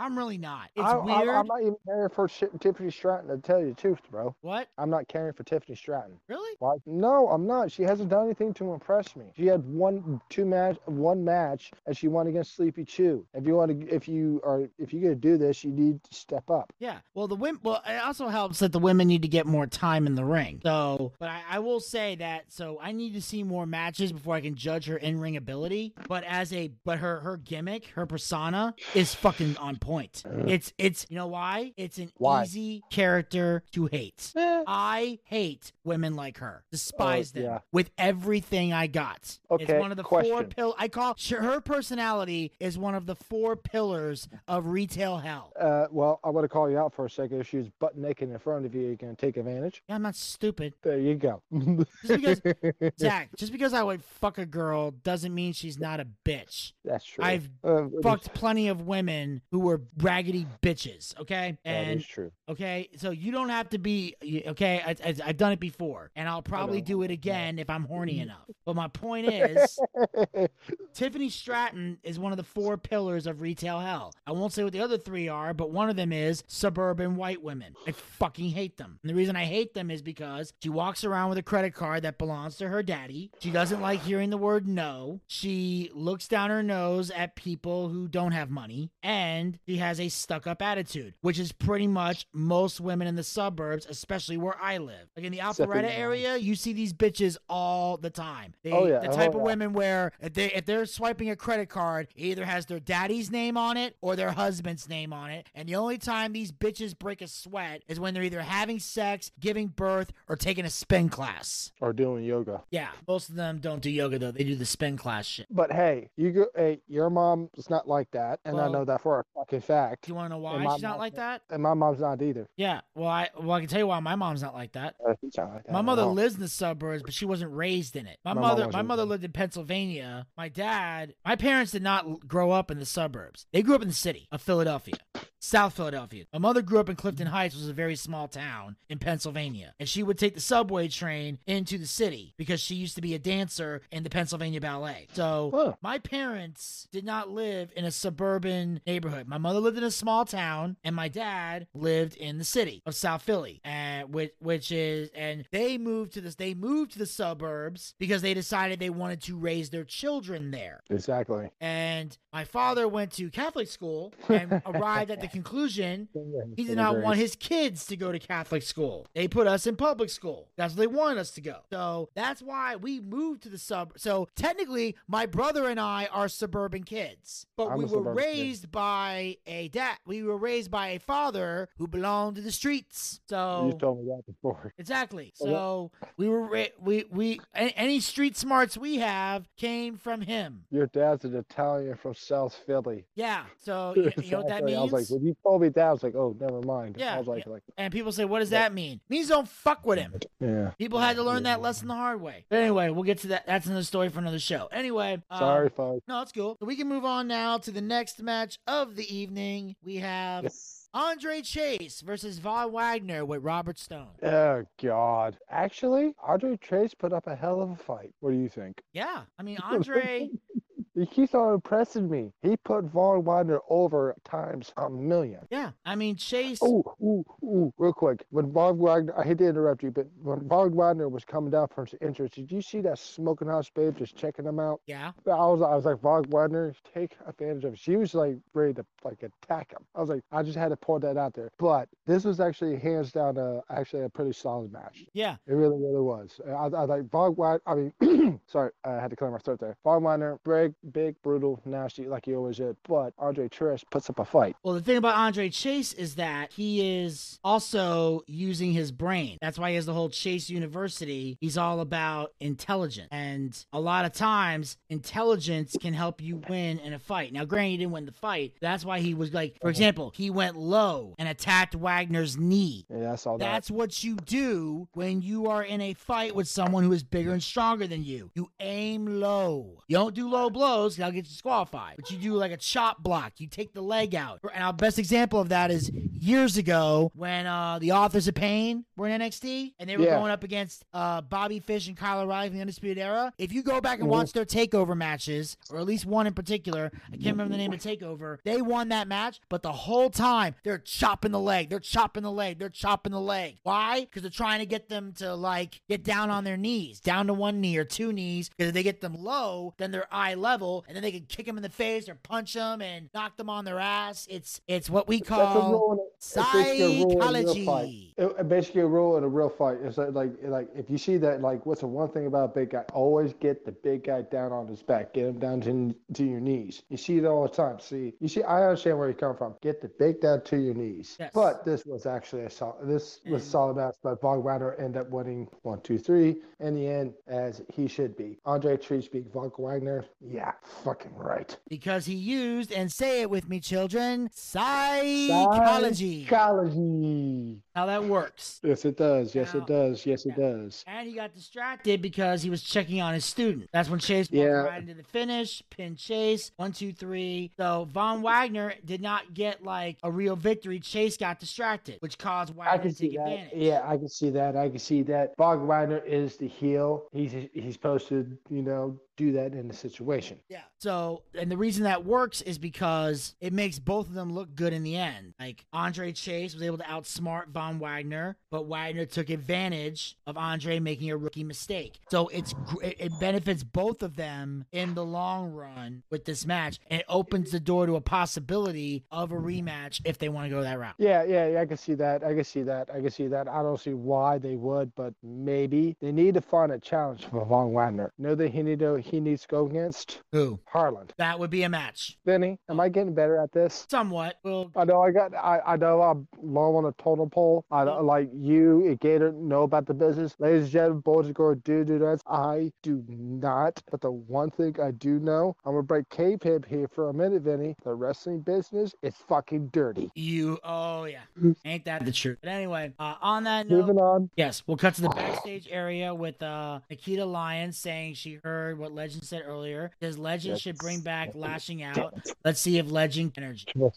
Speaker 1: I'm really not. It's
Speaker 2: I,
Speaker 1: weird.
Speaker 2: I, am not even caring for Tiffany Stratton, to tell you the truth, bro.
Speaker 1: what?
Speaker 2: I'm not caring for Tiffany Stratton.
Speaker 1: Really?
Speaker 2: Why? No, I'm not. She hasn't done anything to impress me. She had one, two match, one match, and she won against Sleepy Choo. If you want to, if you are, if you're gonna do this, you need to step up.
Speaker 1: Yeah. Well, the women. Well, it also helps that the women need to get more time in the ring. So, but I, I will say that. So I need to see more matches before I can judge her in ring ability. But as a, but her her gimmick, her persona is fucking on point. It's it's you know why? It's an
Speaker 2: Why?
Speaker 1: easy character to hate.
Speaker 2: Eh,
Speaker 1: I hate women like her. Despise
Speaker 2: Oh,
Speaker 1: them
Speaker 2: yeah.
Speaker 1: with everything I got. It's
Speaker 2: Okay,
Speaker 1: one of the four
Speaker 2: question.
Speaker 1: pill. I call her personality is one of the four pillars of retail hell.
Speaker 2: Uh, well, I want to call you out for a second. If she was butt naked in front of you, you can take advantage.
Speaker 1: Yeah, I'm not stupid.
Speaker 2: There you go.
Speaker 1: Just because *laughs* Zach, just because I would fuck a girl doesn't mean she's not a bitch.
Speaker 2: That's true.
Speaker 1: I've
Speaker 2: Uh,
Speaker 1: Fucked plenty of women who were raggedy bitches. Okay,
Speaker 2: That
Speaker 1: and
Speaker 2: is true.
Speaker 1: okay, so you don't have to be okay. I, I, I've done it before, and I'll probably do it again if I'm horny mm-hmm. enough. But my point *laughs* is, Tiffany Stratton is one of the four pillars of retail hell. I won't say what the other three are, but one of them is suburban white women. I fucking hate them. And the reason I hate them is because she walks around with a credit card that belongs to her daddy. She doesn't like hearing the word no. She looks down her nose at people who don't have money. And she has a stuck up attitude, which is pretty much most women in the suburbs, especially where I live. Like in the Alpharetta area, you see these bitches all the time. They,
Speaker 2: Oh, yeah.
Speaker 1: The
Speaker 2: Oh,
Speaker 1: type of
Speaker 2: yeah.
Speaker 1: women where if they if they're swiping a credit card, it either has their daddy's name on it or their husband's name on it. And the only time these bitches break a sweat is when they're either having sex, giving birth, or taking a spin class.
Speaker 2: or doing yoga.
Speaker 1: Yeah, most of them don't do yoga though. They do the spin class shit.
Speaker 2: But hey, you go. Hey, your mom is not like that, and I know that for a fucking fact.
Speaker 1: Do you want to know why
Speaker 2: my
Speaker 1: she's not like that?
Speaker 2: And my mom's not either.
Speaker 1: Yeah, well I well I can tell you why my mom's not like that.
Speaker 2: Uh, she's not like that
Speaker 1: My mother lives in the suburbs, but she wasn't raised in it. My,
Speaker 2: My
Speaker 1: mother, my mother lived in Pennsylvania. My dad, my parents did not grow up in the suburbs. They grew up in the city of Philadelphia, South Philadelphia. My mother grew up in Clifton Heights, which is a very small town in Pennsylvania, and she would take the subway train into the city because she used to be a dancer in the Pennsylvania Ballet. So my parents did not live in a suburban neighborhood. My mother lived in a small town, and my dad lived in the city of South Philly, and which which is and they moved to this. They moved to the suburbs because they decided they wanted to raise their children there.
Speaker 2: Exactly.
Speaker 1: And my father went to Catholic school and *laughs* arrived at the conclusion he did not want his kids to go to Catholic school. They put us in public school. That's where they wanted us to go. So that's why we moved to the sub. So technically, my brother and I are suburban kids, but
Speaker 2: I'm
Speaker 1: we were
Speaker 2: suburban kid.
Speaker 1: raised by a dad. We were raised by a father who belonged to the streets. So
Speaker 2: You told me that before.
Speaker 1: Exactly. *laughs* So we were ra- we we any street smarts we have came from him.
Speaker 2: Your dad's an Italian from South Philly.
Speaker 1: Yeah. So *laughs* you, you know what that
Speaker 2: Exactly. I was
Speaker 1: means?
Speaker 2: like, when you told me that, I was like, oh, never mind.
Speaker 1: Yeah,
Speaker 2: I was like, like,
Speaker 1: and people say, "What does that mean?" means don't fuck with him.
Speaker 2: yeah.
Speaker 1: People had to learn that lesson the hard way. But anyway, we'll get to that. That's another story for another show. Anyway, um,
Speaker 2: Sorry, folks.
Speaker 1: No, it's cool. So we can move on now to the next match of the evening. We have Andre Chase versus Von Wagner with Robert Stone.
Speaker 2: Oh God! Actually, Andre Chase put up a hell of a fight. What do you think?
Speaker 1: Yeah, I mean *laughs* Andre.
Speaker 2: He keeps on impressing me. He put Vaughn Wilder over times a million.
Speaker 1: Yeah, I mean Chase.
Speaker 2: Oh, ooh, ooh, real quick. When Von Wagner, I hate to interrupt you, but when Von Wagner was coming down from his entrance, did you see that smoking house babe just checking him out?
Speaker 1: Yeah.
Speaker 2: I was, I was like, Von Wagner, take advantage of it. She was like ready to like attack him. I was like, I just had to point that out there. But this was actually hands down, uh, actually a pretty solid match.
Speaker 1: Yeah.
Speaker 2: It really, really was. I, I like Von Wagner. I mean, *clears throat* sorry, I had to clear my throat there. Von Wagner, Brig, big, brutal, nasty, like he always did. But Andre Chase puts up a fight.
Speaker 1: Well, the thing about Andre Chase is that he is also using his brain. That's why he has the whole Chase University. He's all about intelligence. And a lot of times, intelligence can help you win in a fight. Now, granted, he didn't win the fight. That's why he was like, for example, he went low and attacked Wagner's knee.
Speaker 2: Yeah, I saw that.
Speaker 1: That's what you do when you are in a fight with someone who is bigger and stronger than you. You aim low. You don't do low blows, that'll get you disqualified. But you do like a chop block. You take the leg out. And our best example of that is years ago when uh, the Authors of Pain were in NXT and they were
Speaker 2: Yeah.
Speaker 1: going up against uh, Bobby Fish and Kyle O'Reilly from the Undisputed Era. If you go back and
Speaker 2: Mhm.
Speaker 1: watch their takeover matches, or at least one in particular, I can't remember the name of takeover, they won that match, but the whole time they're chopping the leg, they're chopping the leg, they're chopping the leg. Why? Because they're trying to get them to like get down on their knees, down to one knee or two knees. Because if they get them low, then they're eye level, and then they can kick them in the face or punch them and knock them on their ass. It's it's what we call
Speaker 2: rule in a- it's basically a rule in a real
Speaker 1: psychology.
Speaker 2: fight. It- it basically a rule in a real fight. It's like, like like if you see that like what's the one thing about a big guy? Always get the big guy down on his back. Get him down to, to your knees. You see it all the time. See you see I understand where you come from. Get the big down to your knees.
Speaker 1: Yes.
Speaker 2: But this was actually a solid this was
Speaker 1: And-
Speaker 2: solid match, but Von Wagner ended up winning one, two, three in the end, as he should be. Andre Tree beat Von Wagner. Yeah, fucking right.
Speaker 1: Because he used, and say it with me, children, psychology.
Speaker 2: Psychology.
Speaker 1: How that works.
Speaker 2: Yes, it does. Yes,
Speaker 1: Now-
Speaker 2: it does. Yes, it does.
Speaker 1: And he got distracted because he was checking on his student. That's when Chase walked
Speaker 2: Yeah.
Speaker 1: right into the finish, pin Chase, one, two, three. So Von Wagner did not get like a real victory. Chase got distracted, which caused
Speaker 2: I
Speaker 1: Wagner
Speaker 2: can
Speaker 1: to
Speaker 2: see
Speaker 1: take
Speaker 2: that.
Speaker 1: advantage.
Speaker 2: Yeah, I can see that. I can see that. Von Wagner is the heel. He's he's supposed to, you know, do that in the situation.
Speaker 1: Yeah. So, and the reason that works is because it makes both of them look good in the end. Like Andre Chase was able to outsmart Von Wagner, but Wagner took advantage of Andre making a rookie mistake. So it's it it benefits both of them in the long run with this match, and it opens the door to a possibility of a rematch if they want to go that route.
Speaker 2: Yeah, yeah, yeah, I can see that. I can see that. I can see that. I don't see why they would, but maybe they need to find a challenge for Von Wagner. Know that he need to he needs to go against
Speaker 1: Who?
Speaker 2: Harland.
Speaker 1: That would be a match.
Speaker 2: Vinny, am I getting better at this?
Speaker 1: Somewhat. Well,
Speaker 2: I know I got I, I know I'm low on a totem pole. I don't like you and Gator know about the business. Ladies and gentlemen, boys and girls, do do that. I do not. But the one thing I do know, I'm gonna break kayfabe here for a minute, Vinny. The wrestling business is fucking dirty.
Speaker 1: you. Oh yeah. Ain't that the truth? But anyway, uh, on that note.
Speaker 2: Moving on.
Speaker 1: Yes, we'll cut to the backstage area with uh, Nikita Lyons saying she heard what what Legend said earlier. Because Legend should bring back lashing out. Let's see if Legend energy.
Speaker 2: No,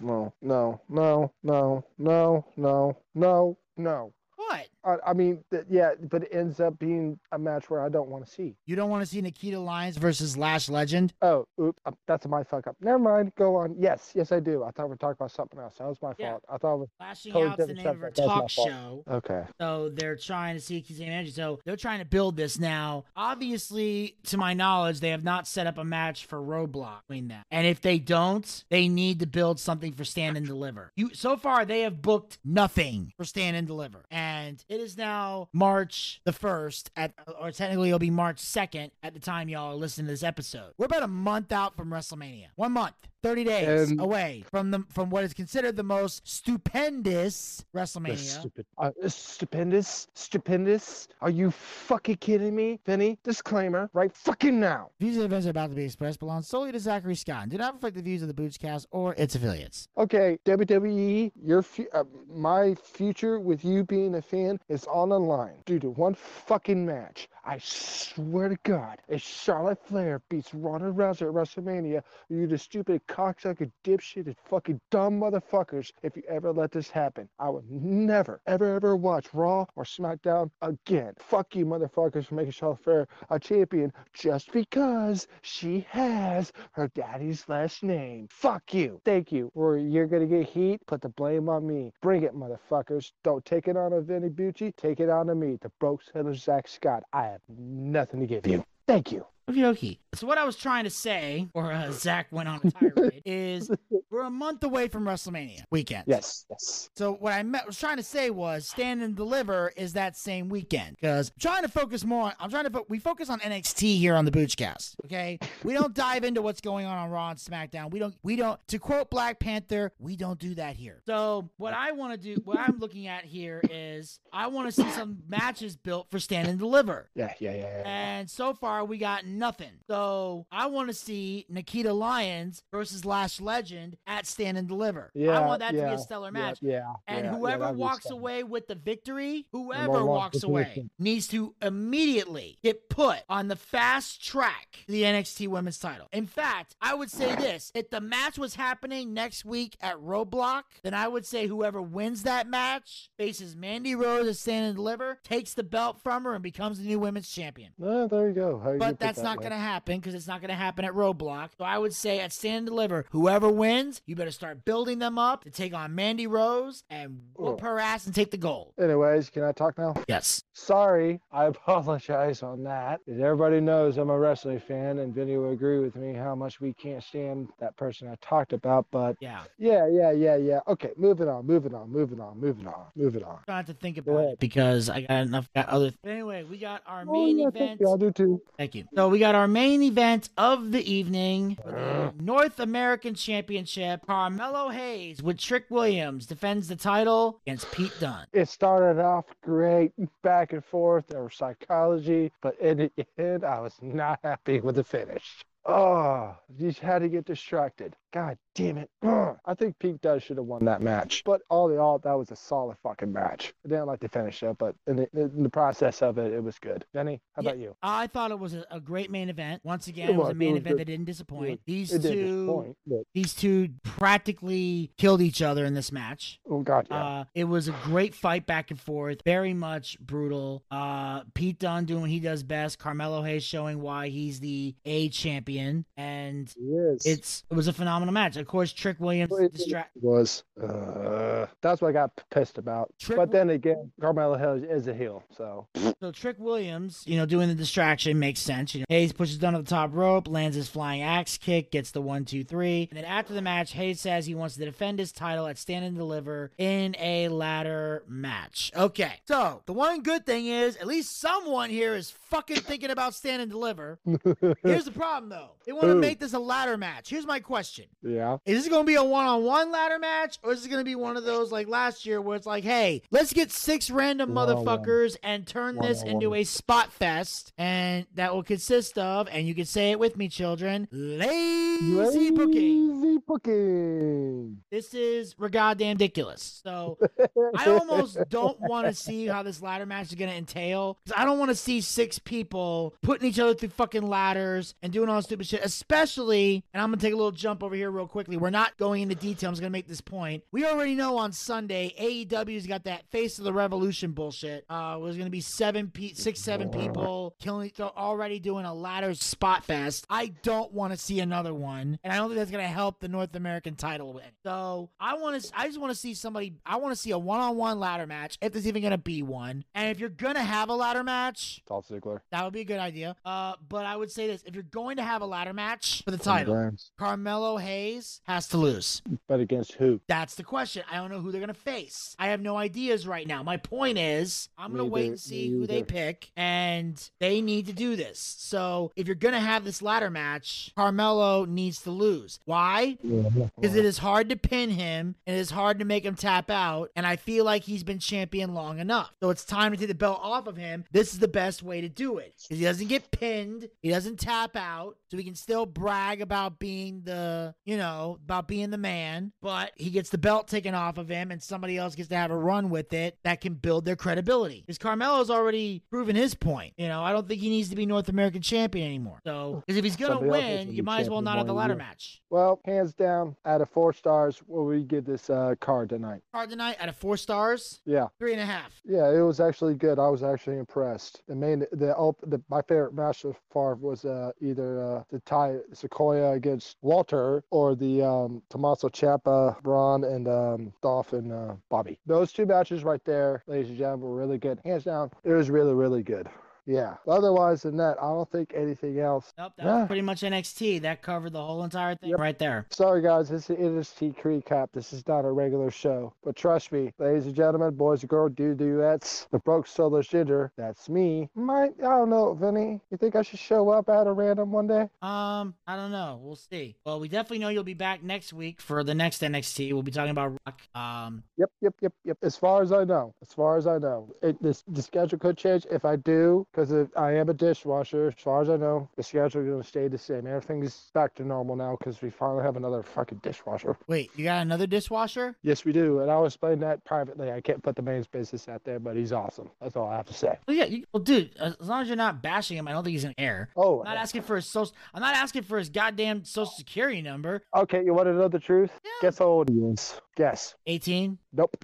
Speaker 2: no, no, no, no, no, no, no.
Speaker 1: What?
Speaker 2: I, I mean, th- yeah, but it ends up being a match where I don't want to see.
Speaker 1: You don't want to see Nikita Lyons versus Lash Legend?
Speaker 2: Oh, oops, uh, that's my fuck up. Never mind. Go on. Yes, yes, I do. I thought we were talking about something else. That was my
Speaker 1: Yeah.
Speaker 2: fault. I thought it was
Speaker 1: Lashing
Speaker 2: Totally
Speaker 1: Out's the
Speaker 2: different
Speaker 1: name of her
Speaker 2: subject. That's my
Speaker 1: talk show.
Speaker 2: okay.
Speaker 1: So they're trying to see if he's energy. So they're trying to build this now. Obviously, to my knowledge, they have not set up a match for Roadblock between them. And if they don't, they need to build something for Stand and Deliver. You so far they have booked nothing for Stand and Deliver. And it is now March the first at or technically it'll be March second at the time y'all are listening to this episode. We're about a month out from WrestleMania. One month. 30 days
Speaker 2: And-
Speaker 1: away from the from what is considered the most stupendous WrestleMania.
Speaker 2: stupid. Uh, stupendous. Stupendous. Are you fucking kidding me, Vinny? Disclaimer right fucking now.
Speaker 1: Views and events are about to be expressed belong solely to Zachary Scott and do not reflect the views of the Boochcast or its affiliates.
Speaker 2: Okay, WWE, your fu- uh, my future with you being a fan is on the line due to one fucking match. I swear to God, if Charlotte Flair beats Ronda Rousey at WrestleMania, you the stupid cocksucker, dipshit, and fucking dumb motherfuckers, if you ever let this happen, I will never, ever, ever watch Raw or SmackDown again. Fuck you, motherfuckers, for making Charlotte Flair a champion just because she has her daddy's last name. Fuck you. Thank you. Or you're gonna get heat, put the blame on me. Bring it, motherfuckers. Don't take it on a Vinny Bucci, take it on to me, the broke headed Zach Scott. I have nothing to give you. Thank you.
Speaker 1: Okie dokie. So what I was trying to say, or uh, Zach went on a tirade, *laughs* is we're a month away from WrestleMania weekend.
Speaker 2: Yes, yes.
Speaker 1: So what I was trying to say was stand and deliver is that same weekend because trying to focus more. On, I'm trying to fo- we focus on NXT here on the Boochcast. Okay, we don't dive into what's going on on Raw and SmackDown. We don't. We don't. To quote Black Panther, we don't do that here. So what I want to do, what I'm looking at here is I want to see some matches built for stand and deliver.
Speaker 2: Yeah, yeah, yeah, yeah.
Speaker 1: And so far, we got nothing. So I want to see Nikita Lyons versus Lash Legend at Stand and Deliver.
Speaker 2: yeah,
Speaker 1: I want that to be a stellar match.
Speaker 2: Yeah,
Speaker 1: And
Speaker 2: yeah, yeah,
Speaker 1: whoever walks away with the victory, whoever walks away, needs to immediately get put on the fast track to the NXT Women's title. In fact, I would say this if the match was happening next week at Roadblock, then I would say whoever wins that match faces Mandy Rose at Stand and Deliver, takes the belt from her, and becomes the new women's champion.
Speaker 2: No, there you go. How
Speaker 1: But
Speaker 2: put
Speaker 1: that's
Speaker 2: that
Speaker 1: not going to happen because it's not going to happen at Roadblock. So I would say at Stand and Deliver, whoever wins, you better start building them up to take on Mandy Rose and whoop
Speaker 2: Oh.
Speaker 1: her ass and take the gold.
Speaker 2: Anyways, can I talk now?
Speaker 1: Yes.
Speaker 2: Sorry, I *laughs* apologize on that. Everybody knows, I'm a wrestling fan, and Vinny will agree with me how much we can't stand that person I talked about. But
Speaker 1: Yeah.
Speaker 2: yeah, yeah, yeah, yeah. Okay, moving on, moving on, moving on, moving on, moving on.
Speaker 1: Trying to think about it because I got enough got other. But anyway, we got our
Speaker 2: oh,
Speaker 1: main Oh,
Speaker 2: yeah,
Speaker 1: event.
Speaker 2: thank you. I'll do too.
Speaker 1: Thank you. So we got our main event of the evening, the North American Championship. Carmelo Hayes with Trick Williams defends the title against Pete Dunne.
Speaker 2: It started off great, back and forth. There was psychology, but in the end, I was not happy with the finish. Oh, you had to get distracted. God damn it. Ugh. *clears throat* I think Pete Dunne should have won that match. But all in all, that was a solid fucking match. I didn't like the finish up, but in the, in the process of it, it was good. Benny, how
Speaker 1: Yeah.
Speaker 2: about you?
Speaker 1: I thought it was a, a great main event. Once again,
Speaker 2: It
Speaker 1: it was,
Speaker 2: was,
Speaker 1: a main
Speaker 2: was
Speaker 1: event
Speaker 2: good.
Speaker 1: that didn't disappoint. These two,
Speaker 2: disappoint, but
Speaker 1: these two practically killed each other in this match.
Speaker 2: oh god, yeah.
Speaker 1: Uh, it was a great fight back and forth, very much brutal. Uh, Pete Dunne doing what he does best. Carmelo Hayes showing why he's the A champion, and
Speaker 2: yes.
Speaker 1: it's it was a phenomenal match. Of course, Trick Williams distract.
Speaker 2: Was. Uh, that's what I got pissed about.
Speaker 1: Trick-
Speaker 2: but then again, Carmelo Hill is a heel, so
Speaker 1: So Trick Williams, you know, doing the distraction makes sense. You know, Hayes pushes down to the top rope, lands his flying axe kick, gets the one, two, three, and then after the match, Hayes says he wants to defend his title at Stand and Deliver in a ladder match. Okay, so the one good thing is at least someone here is fucking thinking about Stand and Deliver. *laughs* Here's the problem though: they want to make this a ladder match. Here's my question:
Speaker 2: yeah.
Speaker 1: is this going to be a one-on-one ladder match, or is this going to be one of those like last year where it's like, hey, let's get six random motherfuckers and turn this into a spot fest, and that will consist of, and you can say it with me, children, lazy booking.
Speaker 2: Lazy booking.
Speaker 1: This is goddamn ridiculous. So *laughs* I almost don't want to see how this ladder match is going to entail because I don't want to see six people putting each other through fucking ladders and doing all stupid shit. Especially, and I'm to take a little jump over here real quickly. We're not going into detail. I'm just to make this point. We already know on Sunday AEW's got that face of the revolution bullshit. Uh, was to be seven, pe- six, seven people killing, already doing a ladder spot fest. I don't want to see another one, and I don't think that's to help the North American title win. So I want to, I just want to see somebody. I want to see a one-on-one ladder match if there's even to be one. And if you're to have a ladder match,
Speaker 2: Ziggler.
Speaker 1: that would be a good idea. Uh, but I would say this: if you're going to have a ladder match for the title, Carmelo Hayes has to lose.
Speaker 2: But against who?
Speaker 1: That's the question. I don't know who they're gonna face. I have no ideas right now. My point is, I'm gonna wait and see who they pick, and they need to do this. So if you're gonna have this ladder match, Carmelo needs to lose. Why? Because it is hard to pin him and it is hard to make him tap out. And I feel like he's been champion long enough. So it's time to take the belt off of him. This is the best way to do it. Because he doesn't get pinned, he doesn't tap out. So he can still brag about being the, you know, about being the man. But he gets the belt taken off of him and somebody else gets to have a run with it that can build their credibility. Because Carmelo's already proven his point. You know, I don't think he needs to be North American champion anymore. So, because if he's going to
Speaker 2: Somebody
Speaker 1: win, you might as well not have the
Speaker 2: one
Speaker 1: ladder
Speaker 2: year.
Speaker 1: match.
Speaker 2: Well, hands down, out of four stars, what will we give this uh, card tonight?
Speaker 1: Card tonight out of four stars,
Speaker 2: Yeah,
Speaker 1: three and a half.
Speaker 2: yeah, it was actually good. I was actually impressed. The main, the, op- the my favorite match so far was uh, either uh, the tie Sikoa against Walter or the um, Tommaso Ciampa, and um, Dolph and uh, Bobby. Those two matches right there, ladies and gentlemen, were really good. Hands down, it was really, really good. Yeah. Otherwise than that, I don't think anything else.
Speaker 1: Nope, that was pretty much NXT. That covered the whole entire thing
Speaker 2: Yep.
Speaker 1: right there.
Speaker 2: Sorry, guys. This is NXT recap. This is not a regular show. But trust me, ladies and gentlemen, boys and girls, do duets. The broke soulless ginger. That's me. Might I don't know, Vinny. You think I should show up at a random one day?
Speaker 1: Um, I don't know. We'll see. Well, we definitely know you'll be back next week for the next NXT. We'll be talking about Rock. Um,
Speaker 2: Yep, yep, yep, yep. As far as I know, as far as I know, it, this the schedule could change if I do, because I am a dishwasher. As far as I know, the schedule is going to stay the same. Everything's back to normal now because we finally have another fucking dishwasher.
Speaker 1: wait, you got another dishwasher?
Speaker 2: Yes, we do, and I'll explain that privately. I can't put the man's business out there, but he's awesome. That's all I have to say.
Speaker 1: Well, yeah. You, well, dude, as long as you're not bashing him, I don't think he's gonna air.
Speaker 2: Oh,
Speaker 1: I'm not asking for his social. I'm not asking for his goddamn social security number.
Speaker 2: okay. You want to know the truth?
Speaker 1: Yeah.
Speaker 2: Guess how old he is? Guess.
Speaker 1: 18,
Speaker 2: Nope.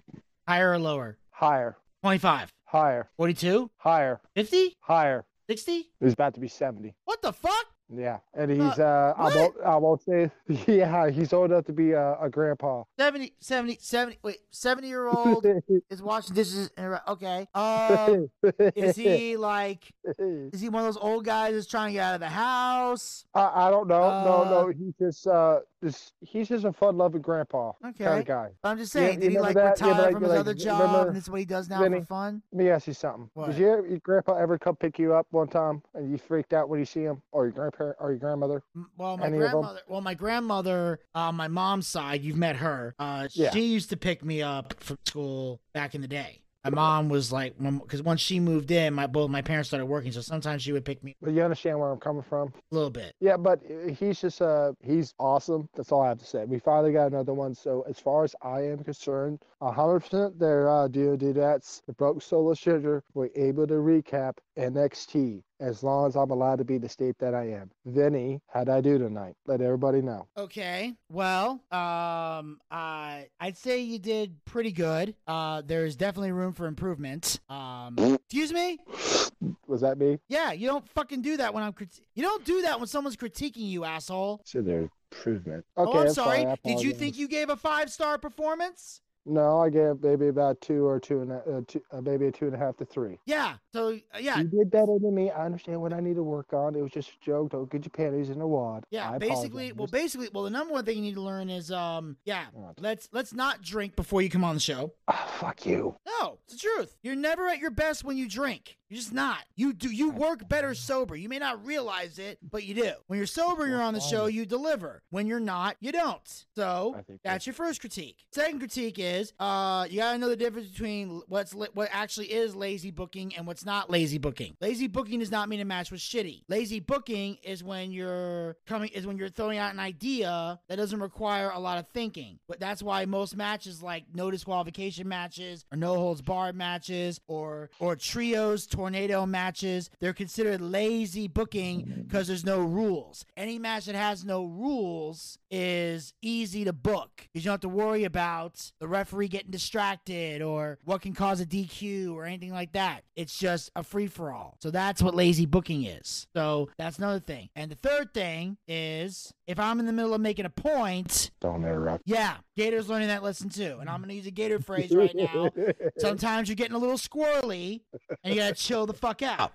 Speaker 1: higher or lower?
Speaker 2: Higher.
Speaker 1: 25,
Speaker 2: Higher.
Speaker 1: 42,
Speaker 2: Higher.
Speaker 1: 50,
Speaker 2: Higher.
Speaker 1: 60.
Speaker 2: He's about to be seventy.
Speaker 1: What the fuck?
Speaker 2: Yeah, and he's uh, I won't I won't say *laughs* yeah he's old enough to be a, a grandpa.
Speaker 1: 70, 70, 70. Wait, 70 year old *laughs* is washing dishes. and- Okay. Um, is he *laughs* like? Is he one of those old guys that's trying to get out of the house?
Speaker 2: I, I don't know. no,
Speaker 1: Uh,
Speaker 2: no, he's just uh, just he's just a fun-loving grandpa kind
Speaker 1: Okay.
Speaker 2: of guy.
Speaker 1: I'm just saying,
Speaker 2: you
Speaker 1: did he like
Speaker 2: that? Yeah,
Speaker 1: retire
Speaker 2: like-
Speaker 1: from his
Speaker 2: like,
Speaker 1: other job
Speaker 2: remember-
Speaker 1: and this is what he does now
Speaker 2: Vinny?
Speaker 1: for fun?
Speaker 2: Let me ask you something.
Speaker 1: What?
Speaker 2: Did your, your grandpa ever come pick you up one time and you freaked out when you see him, or your grandparent, or your grandmother?
Speaker 1: Well, my
Speaker 2: Any
Speaker 1: grandmother. Well, my grandmother on my mom's side, you've met her. Uh,
Speaker 2: Yeah.
Speaker 1: she used to pick me up from school back in the day. My mom was like, because once she moved in, my both my parents started working, so sometimes she would pick me
Speaker 2: But you understand where I'm coming from.
Speaker 1: a little bit.
Speaker 2: Yeah, but he's just uh he's awesome. That's all I have to say. We finally got another one. So as far as I am concerned, hundred percent there, uh DOD that's the broke solo sugar. We're able to recap NXT as long as I'm allowed to be the state that I am. Vinny, how'd I do tonight? Let everybody know.
Speaker 1: Okay. Well, um, I I'd say you did pretty good. Uh, there's definitely room for improvement. Um, excuse me.
Speaker 2: Was that me?
Speaker 1: Yeah, you don't fucking do that when I'm. Crit- you don't do that when someone's critiquing you, asshole.
Speaker 2: So there's improvement.
Speaker 1: Okay, oh,
Speaker 2: Okay,
Speaker 1: I'm
Speaker 2: that's
Speaker 1: sorry.
Speaker 2: fine.
Speaker 1: Did you think you gave a five star performance?
Speaker 2: No, I gave maybe about two or two and a, uh, two, uh, maybe a two and a half to three.
Speaker 1: Yeah. So uh, yeah,
Speaker 2: You did better than me. I understand what I need to work on. It was just a joke. Don't get your panties in a wad.
Speaker 1: Yeah,
Speaker 2: I
Speaker 1: basically, well, basically, well, the number one thing you need to learn is, um, yeah,
Speaker 2: Oh.
Speaker 1: let's let's not drink before you come on the show.
Speaker 2: Ah, fuck you.
Speaker 1: No, it's the truth. You're never at your best when you drink. You're just not. You do. You work better sober. You may not realize it, but you do. When you're sober, you're on the show. You deliver. When you're not, you don't. So that's your first critique. Second critique is, uh, you gotta know the difference between what's li- what actually is lazy booking and what's not lazy booking. Lazy booking does not mean a match was shitty. Lazy booking is when you're coming is when you're throwing out an idea that doesn't require a lot of thinking. But that's why most matches like no disqualification matches or no holds barred matches or or trios, tornado matches, they're considered lazy booking because there's no rules. Any match that has no rules is easy to book because you don't have to worry about the referee getting distracted or what can cause a DQ or anything like that. It's just a free for all. So that's what lazy booking is. So that's another thing. And the third thing is if I'm in the middle of making a point,
Speaker 2: Don't interrupt.
Speaker 1: yeah, Gator's learning that lesson too. And I'm going to use a Gator *laughs* phrase right now. Sometimes you're getting a little squirrely and you got to chill the fuck out.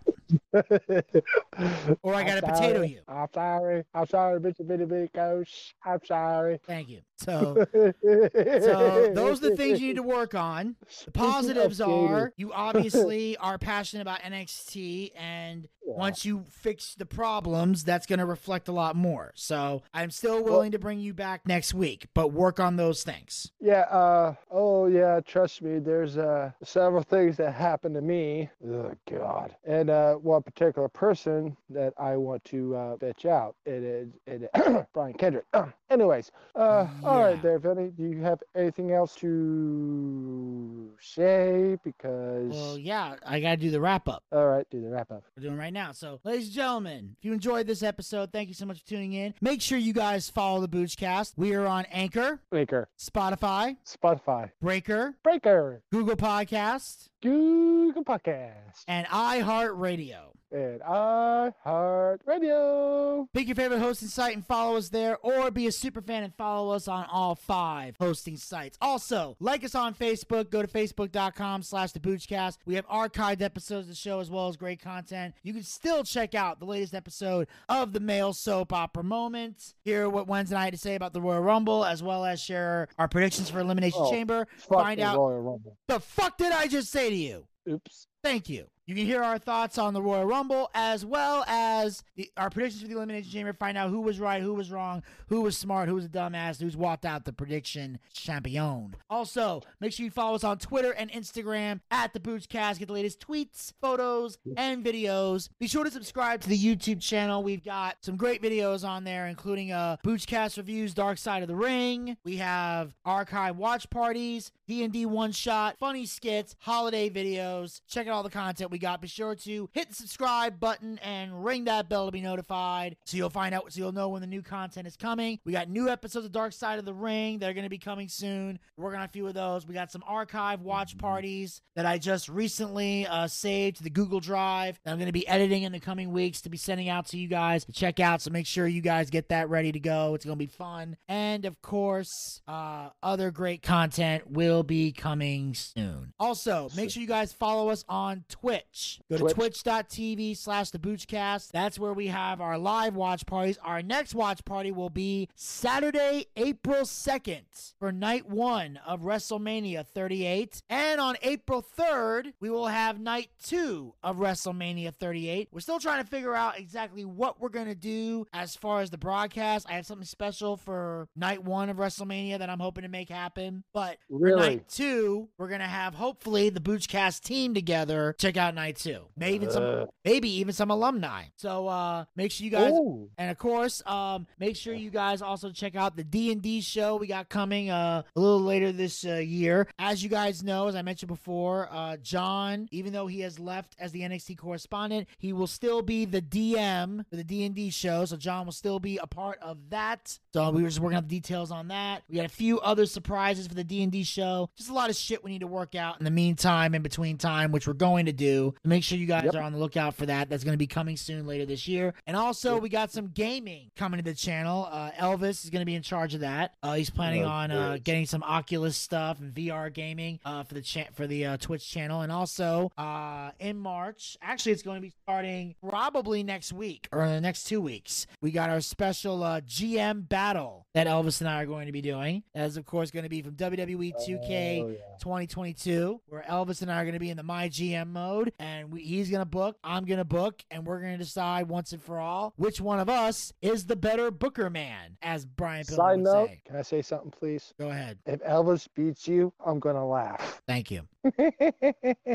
Speaker 1: *laughs* Or I
Speaker 2: I'm
Speaker 1: got to potato
Speaker 2: sorry.
Speaker 1: you.
Speaker 2: I'm sorry. I'm sorry, Mr. Bitty Bitty Coach. I'm sorry.
Speaker 1: Thank you. So, *laughs* so those are the things you need to work on. The *laughs* positives are you obviously are passionate about NXT, and once you fix the problems, that's going to reflect a lot more. So I'm still willing to bring you back next week, but work on those things.
Speaker 2: Yeah, uh, oh yeah, trust me, there's uh several things that happened to me. Oh god. And uh one particular person that I want to uh bitch out. It is it *clears throat* Brian Kendrick. *clears throat* Anyways, uh
Speaker 1: Yeah.
Speaker 2: right there, Vinny. Do you have anything else to say? Because
Speaker 1: Well, yeah, I got to do the wrap up.
Speaker 2: all right, do the wrap up.
Speaker 1: we're doing right now. So, ladies and gentlemen, if you enjoyed this episode, thank you so much for tuning in. Make sure you guys follow the Boochcast. We are on Anchor,
Speaker 2: Breaker.
Speaker 1: Spotify,
Speaker 2: Spotify.
Speaker 1: Breaker,
Speaker 2: Breaker.
Speaker 1: Google Podcast,
Speaker 2: Google Podcast.
Speaker 1: and iHeartRadio.
Speaker 2: And iHeartRadio.
Speaker 1: Pick your favorite hosting site and follow us there, or be a super fan and follow us on all five hosting sites. Also, like us on Facebook. Go to facebook.com slash the Boochcast. We have archived episodes of the show as well as great content. You can still check out the latest episode of the male soap opera moment. Hear what Wednesday night had to say about the Royal Rumble, as well as share our predictions for Elimination
Speaker 2: Oh,
Speaker 1: Chamber. Find out
Speaker 2: Royal Rumble.
Speaker 1: the fuck did I just say to you?
Speaker 2: Oops.
Speaker 1: Thank you. You can hear our thoughts on the Royal Rumble as well as the, our predictions for the Elimination Chamber. Find out who was right, who was wrong, who was smart, who was a dumbass, who's walked out the prediction champion. Also, make sure you follow us on Twitter and Instagram at the Boochcast. Get the latest tweets, photos, and videos. Be sure to subscribe to the YouTube channel. We've got some great videos on there, including uh, Boochcast reviews, Dark Side of the Ring. We have archive watch parties, D&D one shot, funny skits, holiday videos. Check out all the content we got. Be sure to hit the subscribe button and ring that bell to be notified so you'll find out so you'll know when the new content is coming. We got new episodes of Dark Side of the Ring that are going to be coming soon. We're working on a few of those. We got some archive watch parties that I just recently uh, saved to the Google Drive that I'm going to be editing in the coming weeks to be sending out to you guys to check out. So make sure you guys get that ready to go. It's going to be fun. And of course, uh, other great content will be coming soon. Also, make sure you guys follow us on Twitch. Go to
Speaker 2: Twitch.
Speaker 1: twitch.tv slash the Boochcast. That's where we have our live watch parties. Our next watch party will be Saturday, April 2nd for night one of WrestleMania 38. And on April 3rd, we will have night two of WrestleMania 38. We're still trying to figure out exactly what we're going to do as far as the broadcast. I have something special for night one of WrestleMania that I'm hoping to make happen. But for
Speaker 2: Really?
Speaker 1: night two, we're going to have hopefully the Boochcast team together check out night too. Maybe even some
Speaker 2: Uh.
Speaker 1: maybe even some alumni. So uh make sure you guys
Speaker 2: Ooh.
Speaker 1: and of course, um, make sure you guys also check out the D and D show we got coming uh, a little later this uh, year. As you guys know, as I mentioned before, uh, John, even though he has left as the NXT correspondent, he will still be the DM for the D and D show. So John will still be a part of that. So we were just working out the details on that. We got a few other surprises for the D and D show. Just a lot of shit we need to work out in the meantime, in between time, which we're going to do. Make sure you guys
Speaker 2: Yep.
Speaker 1: are on the lookout for that. That's going to be coming soon later this year. And also, we got some gaming coming to the channel. Uh, Elvis is going to be in charge of that. Uh, he's planning
Speaker 2: Oh,
Speaker 1: on uh, getting some Oculus stuff and VR gaming uh, for the cha- for the uh, Twitch channel. And also, uh, in March, actually, it's going to be starting probably next week or in the next two weeks. We got our special uh, GM battle that Elvis and I are going to be doing. That is, of course, going to be from WWE 2K
Speaker 2: Oh, yeah.
Speaker 1: 2022, where Elvis and I are going to be in the My GM mode, and we, he's going to book, I'm going to book, and we're going to decide once and for all which one of us is the better Booker man, as Brian Pillman
Speaker 2: Side
Speaker 1: would
Speaker 2: note,
Speaker 1: say.
Speaker 2: can I say something, please?
Speaker 1: Go ahead.
Speaker 2: If Elvis beats you, I'm gonna laugh.
Speaker 1: Thank you. *laughs*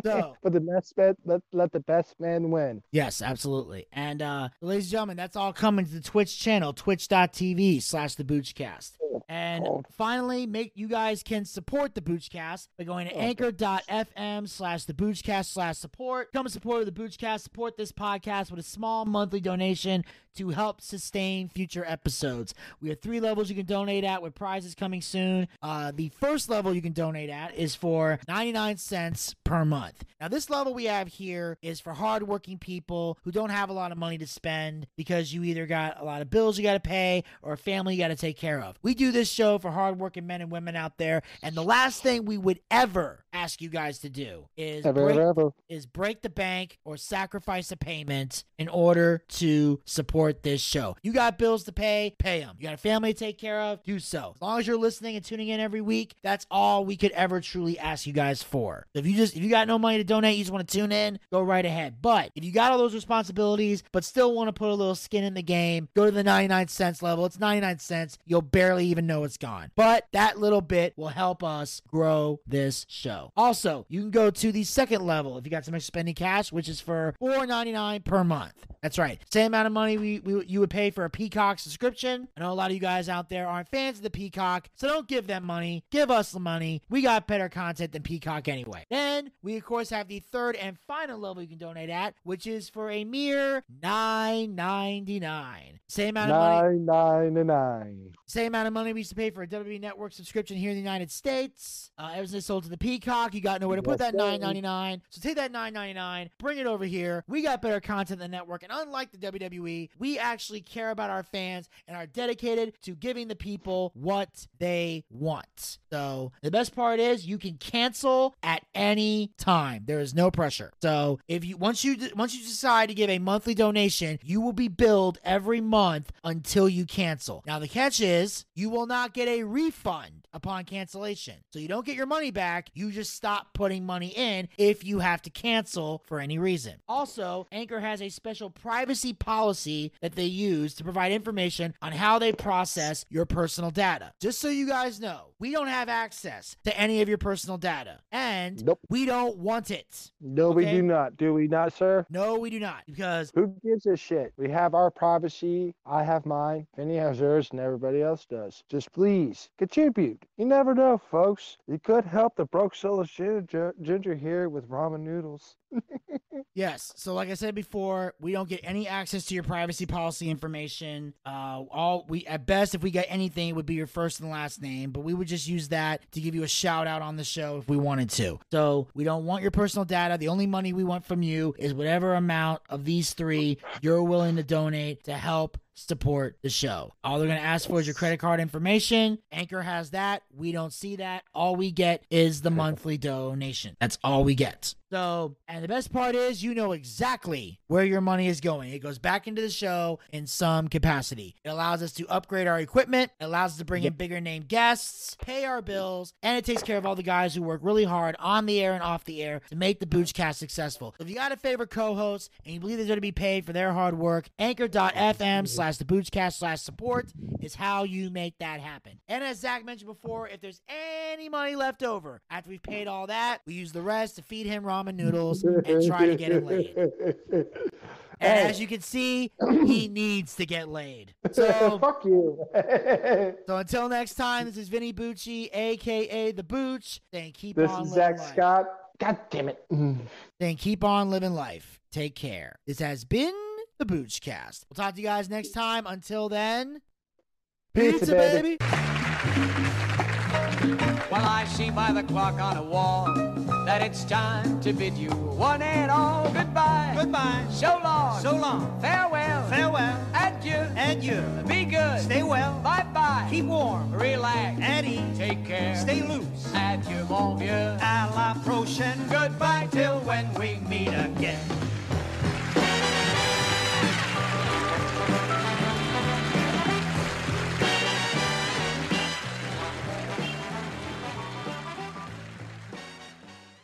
Speaker 2: So, but the best bet, let, let the best man win.
Speaker 1: Yes, absolutely. And uh ladies and gentlemen, that's all coming to the Twitch channel, twitch.tv slash the Boochcast. And finally, make you guys can support the Boochcast by going to
Speaker 2: Oh,
Speaker 1: anchor.fm slash the Boochcast slash support. Supporter of the Boochcast. Support this podcast with a small monthly donation to help sustain future episodes. We have three levels you can donate at with prizes coming soon. Uh, the first level you can donate at is for 99 cents per month. Now, this level we have here is for hardworking people who don't have a lot of money to spend because you either got a lot of bills you got to pay or a family you got to take care of. We do this show for hardworking men and women out there, and the last thing we would ever ask you guys to do is
Speaker 2: Ever,
Speaker 1: break
Speaker 2: ever.
Speaker 1: is break the bank or sacrifice a payment in order to support this show. You got bills to pay, pay them. You got a family to take care of, do so. As long as you're listening and tuning in every week, that's all we could ever truly ask you guys for. If you just if you got no money to donate, you just want to tune in, go right ahead. But if you got all those responsibilities but still want to put a little skin in the game, go to the 99 cents level. It's 99 cents. You'll barely even know it's gone. But that little bit will help us grow this show. Also, you can go to the second level if you got some extra spending cash, which is for $4.99 per month. That's right. Same amount of money we, we you would pay for a Peacock subscription. I know a lot of you guys out there aren't fans of the Peacock, so don't give them money. Give us the money. We got better content than Peacock anyway. Then we of course have the third and final level you can donate at, which is for a mere nine ninety nine. Same amount of money.
Speaker 2: Nine nine nine.
Speaker 1: Same amount of money we used to pay for a WWE Network subscription here in the United States. Uh, ever since sold to the Peacock, you got nowhere to put
Speaker 2: Yes,
Speaker 1: that nine ninety nine. So take that nine ninety nine, bring it over here. We got better content than the network, and unlike the WWE, we actually care about our fans and are dedicated to giving the people what they want. So the best part is you can cancel at any time. There is no pressure. So if you once you once you decide to give a monthly donation, you will be billed every month until you cancel. Now the catch is you will not get a refund upon cancellation. So you don't get your money back, you just stop putting money in if you have to cancel for any reason. Also, Anchor has a special privacy policy that they use to provide information on how they process your personal data. Just so you guys know, we don't have access to any of your personal data and
Speaker 2: Nope.
Speaker 1: we don't want it.
Speaker 2: No, we do not. Do we not, sir?
Speaker 1: No, we do not because
Speaker 2: Who gives a shit? We have our privacy. I have mine. Vinny has hers, and everybody else does. Just please contribute. You never know, folks. You could help the broke soulless ginger, ginger here with ramen noodles. *laughs*
Speaker 1: Yes. So, like I said before, we don't get any access to your privacy policy information. Uh, all we at best, if we get anything, it would be your first and last name. But we would just use that to give you a shout out on the show if we wanted to. So we don't want your personal data. The only money we want from you is whatever amount of these three you're willing to donate to help support the show. All they're going to ask for is your credit card information. Anchor has that. We don't see that. All we get is the monthly donation. That's all we get. So, and the best part is you know exactly where your money is going. It goes back into the show in some capacity. It allows us to upgrade our equipment, it allows us to bring in bigger name guests, pay our bills, and it takes care of all the guys who work really hard on the air and off the air to make the Boochcast successful. If you got a favorite co-host and you believe they're going to be paid for their hard work, anchor.fm slash the Boochcast slash support is how you make that happen. And as Zach mentioned before, if there's any money left over after we've paid all that, we use the rest to feed him ramen noodles and try to get him laid. *laughs* And
Speaker 2: Hey.
Speaker 1: as you can see, *clears throat* he needs to get laid. So, *laughs*
Speaker 2: Fuck you. *laughs*
Speaker 1: so until next time, this is Vinny Bucci, aka the Booch. Then keep
Speaker 2: this
Speaker 1: on
Speaker 2: is Zach
Speaker 1: life.
Speaker 2: Scott. God damn it. Mm.
Speaker 1: Then keep on living life. Take care. This has been the Boochcast. We'll talk to you guys next time. Until then,
Speaker 2: Pizza,
Speaker 1: pizza,
Speaker 2: baby.
Speaker 1: baby.
Speaker 3: Well, I see by the clock on the wall that it's time to bid you one and all goodbye.
Speaker 4: Goodbye.
Speaker 3: So long.
Speaker 4: So long.
Speaker 3: Farewell.
Speaker 4: Farewell.
Speaker 3: Adieu.
Speaker 4: Adieu.
Speaker 3: Be good.
Speaker 4: Stay well.
Speaker 3: Bye bye.
Speaker 4: Keep warm.
Speaker 3: Relax.
Speaker 4: At ease.
Speaker 3: Take care.
Speaker 4: Stay loose.
Speaker 3: Adieu, mon vieux.
Speaker 4: À la prochaine.
Speaker 3: Goodbye till when we meet again.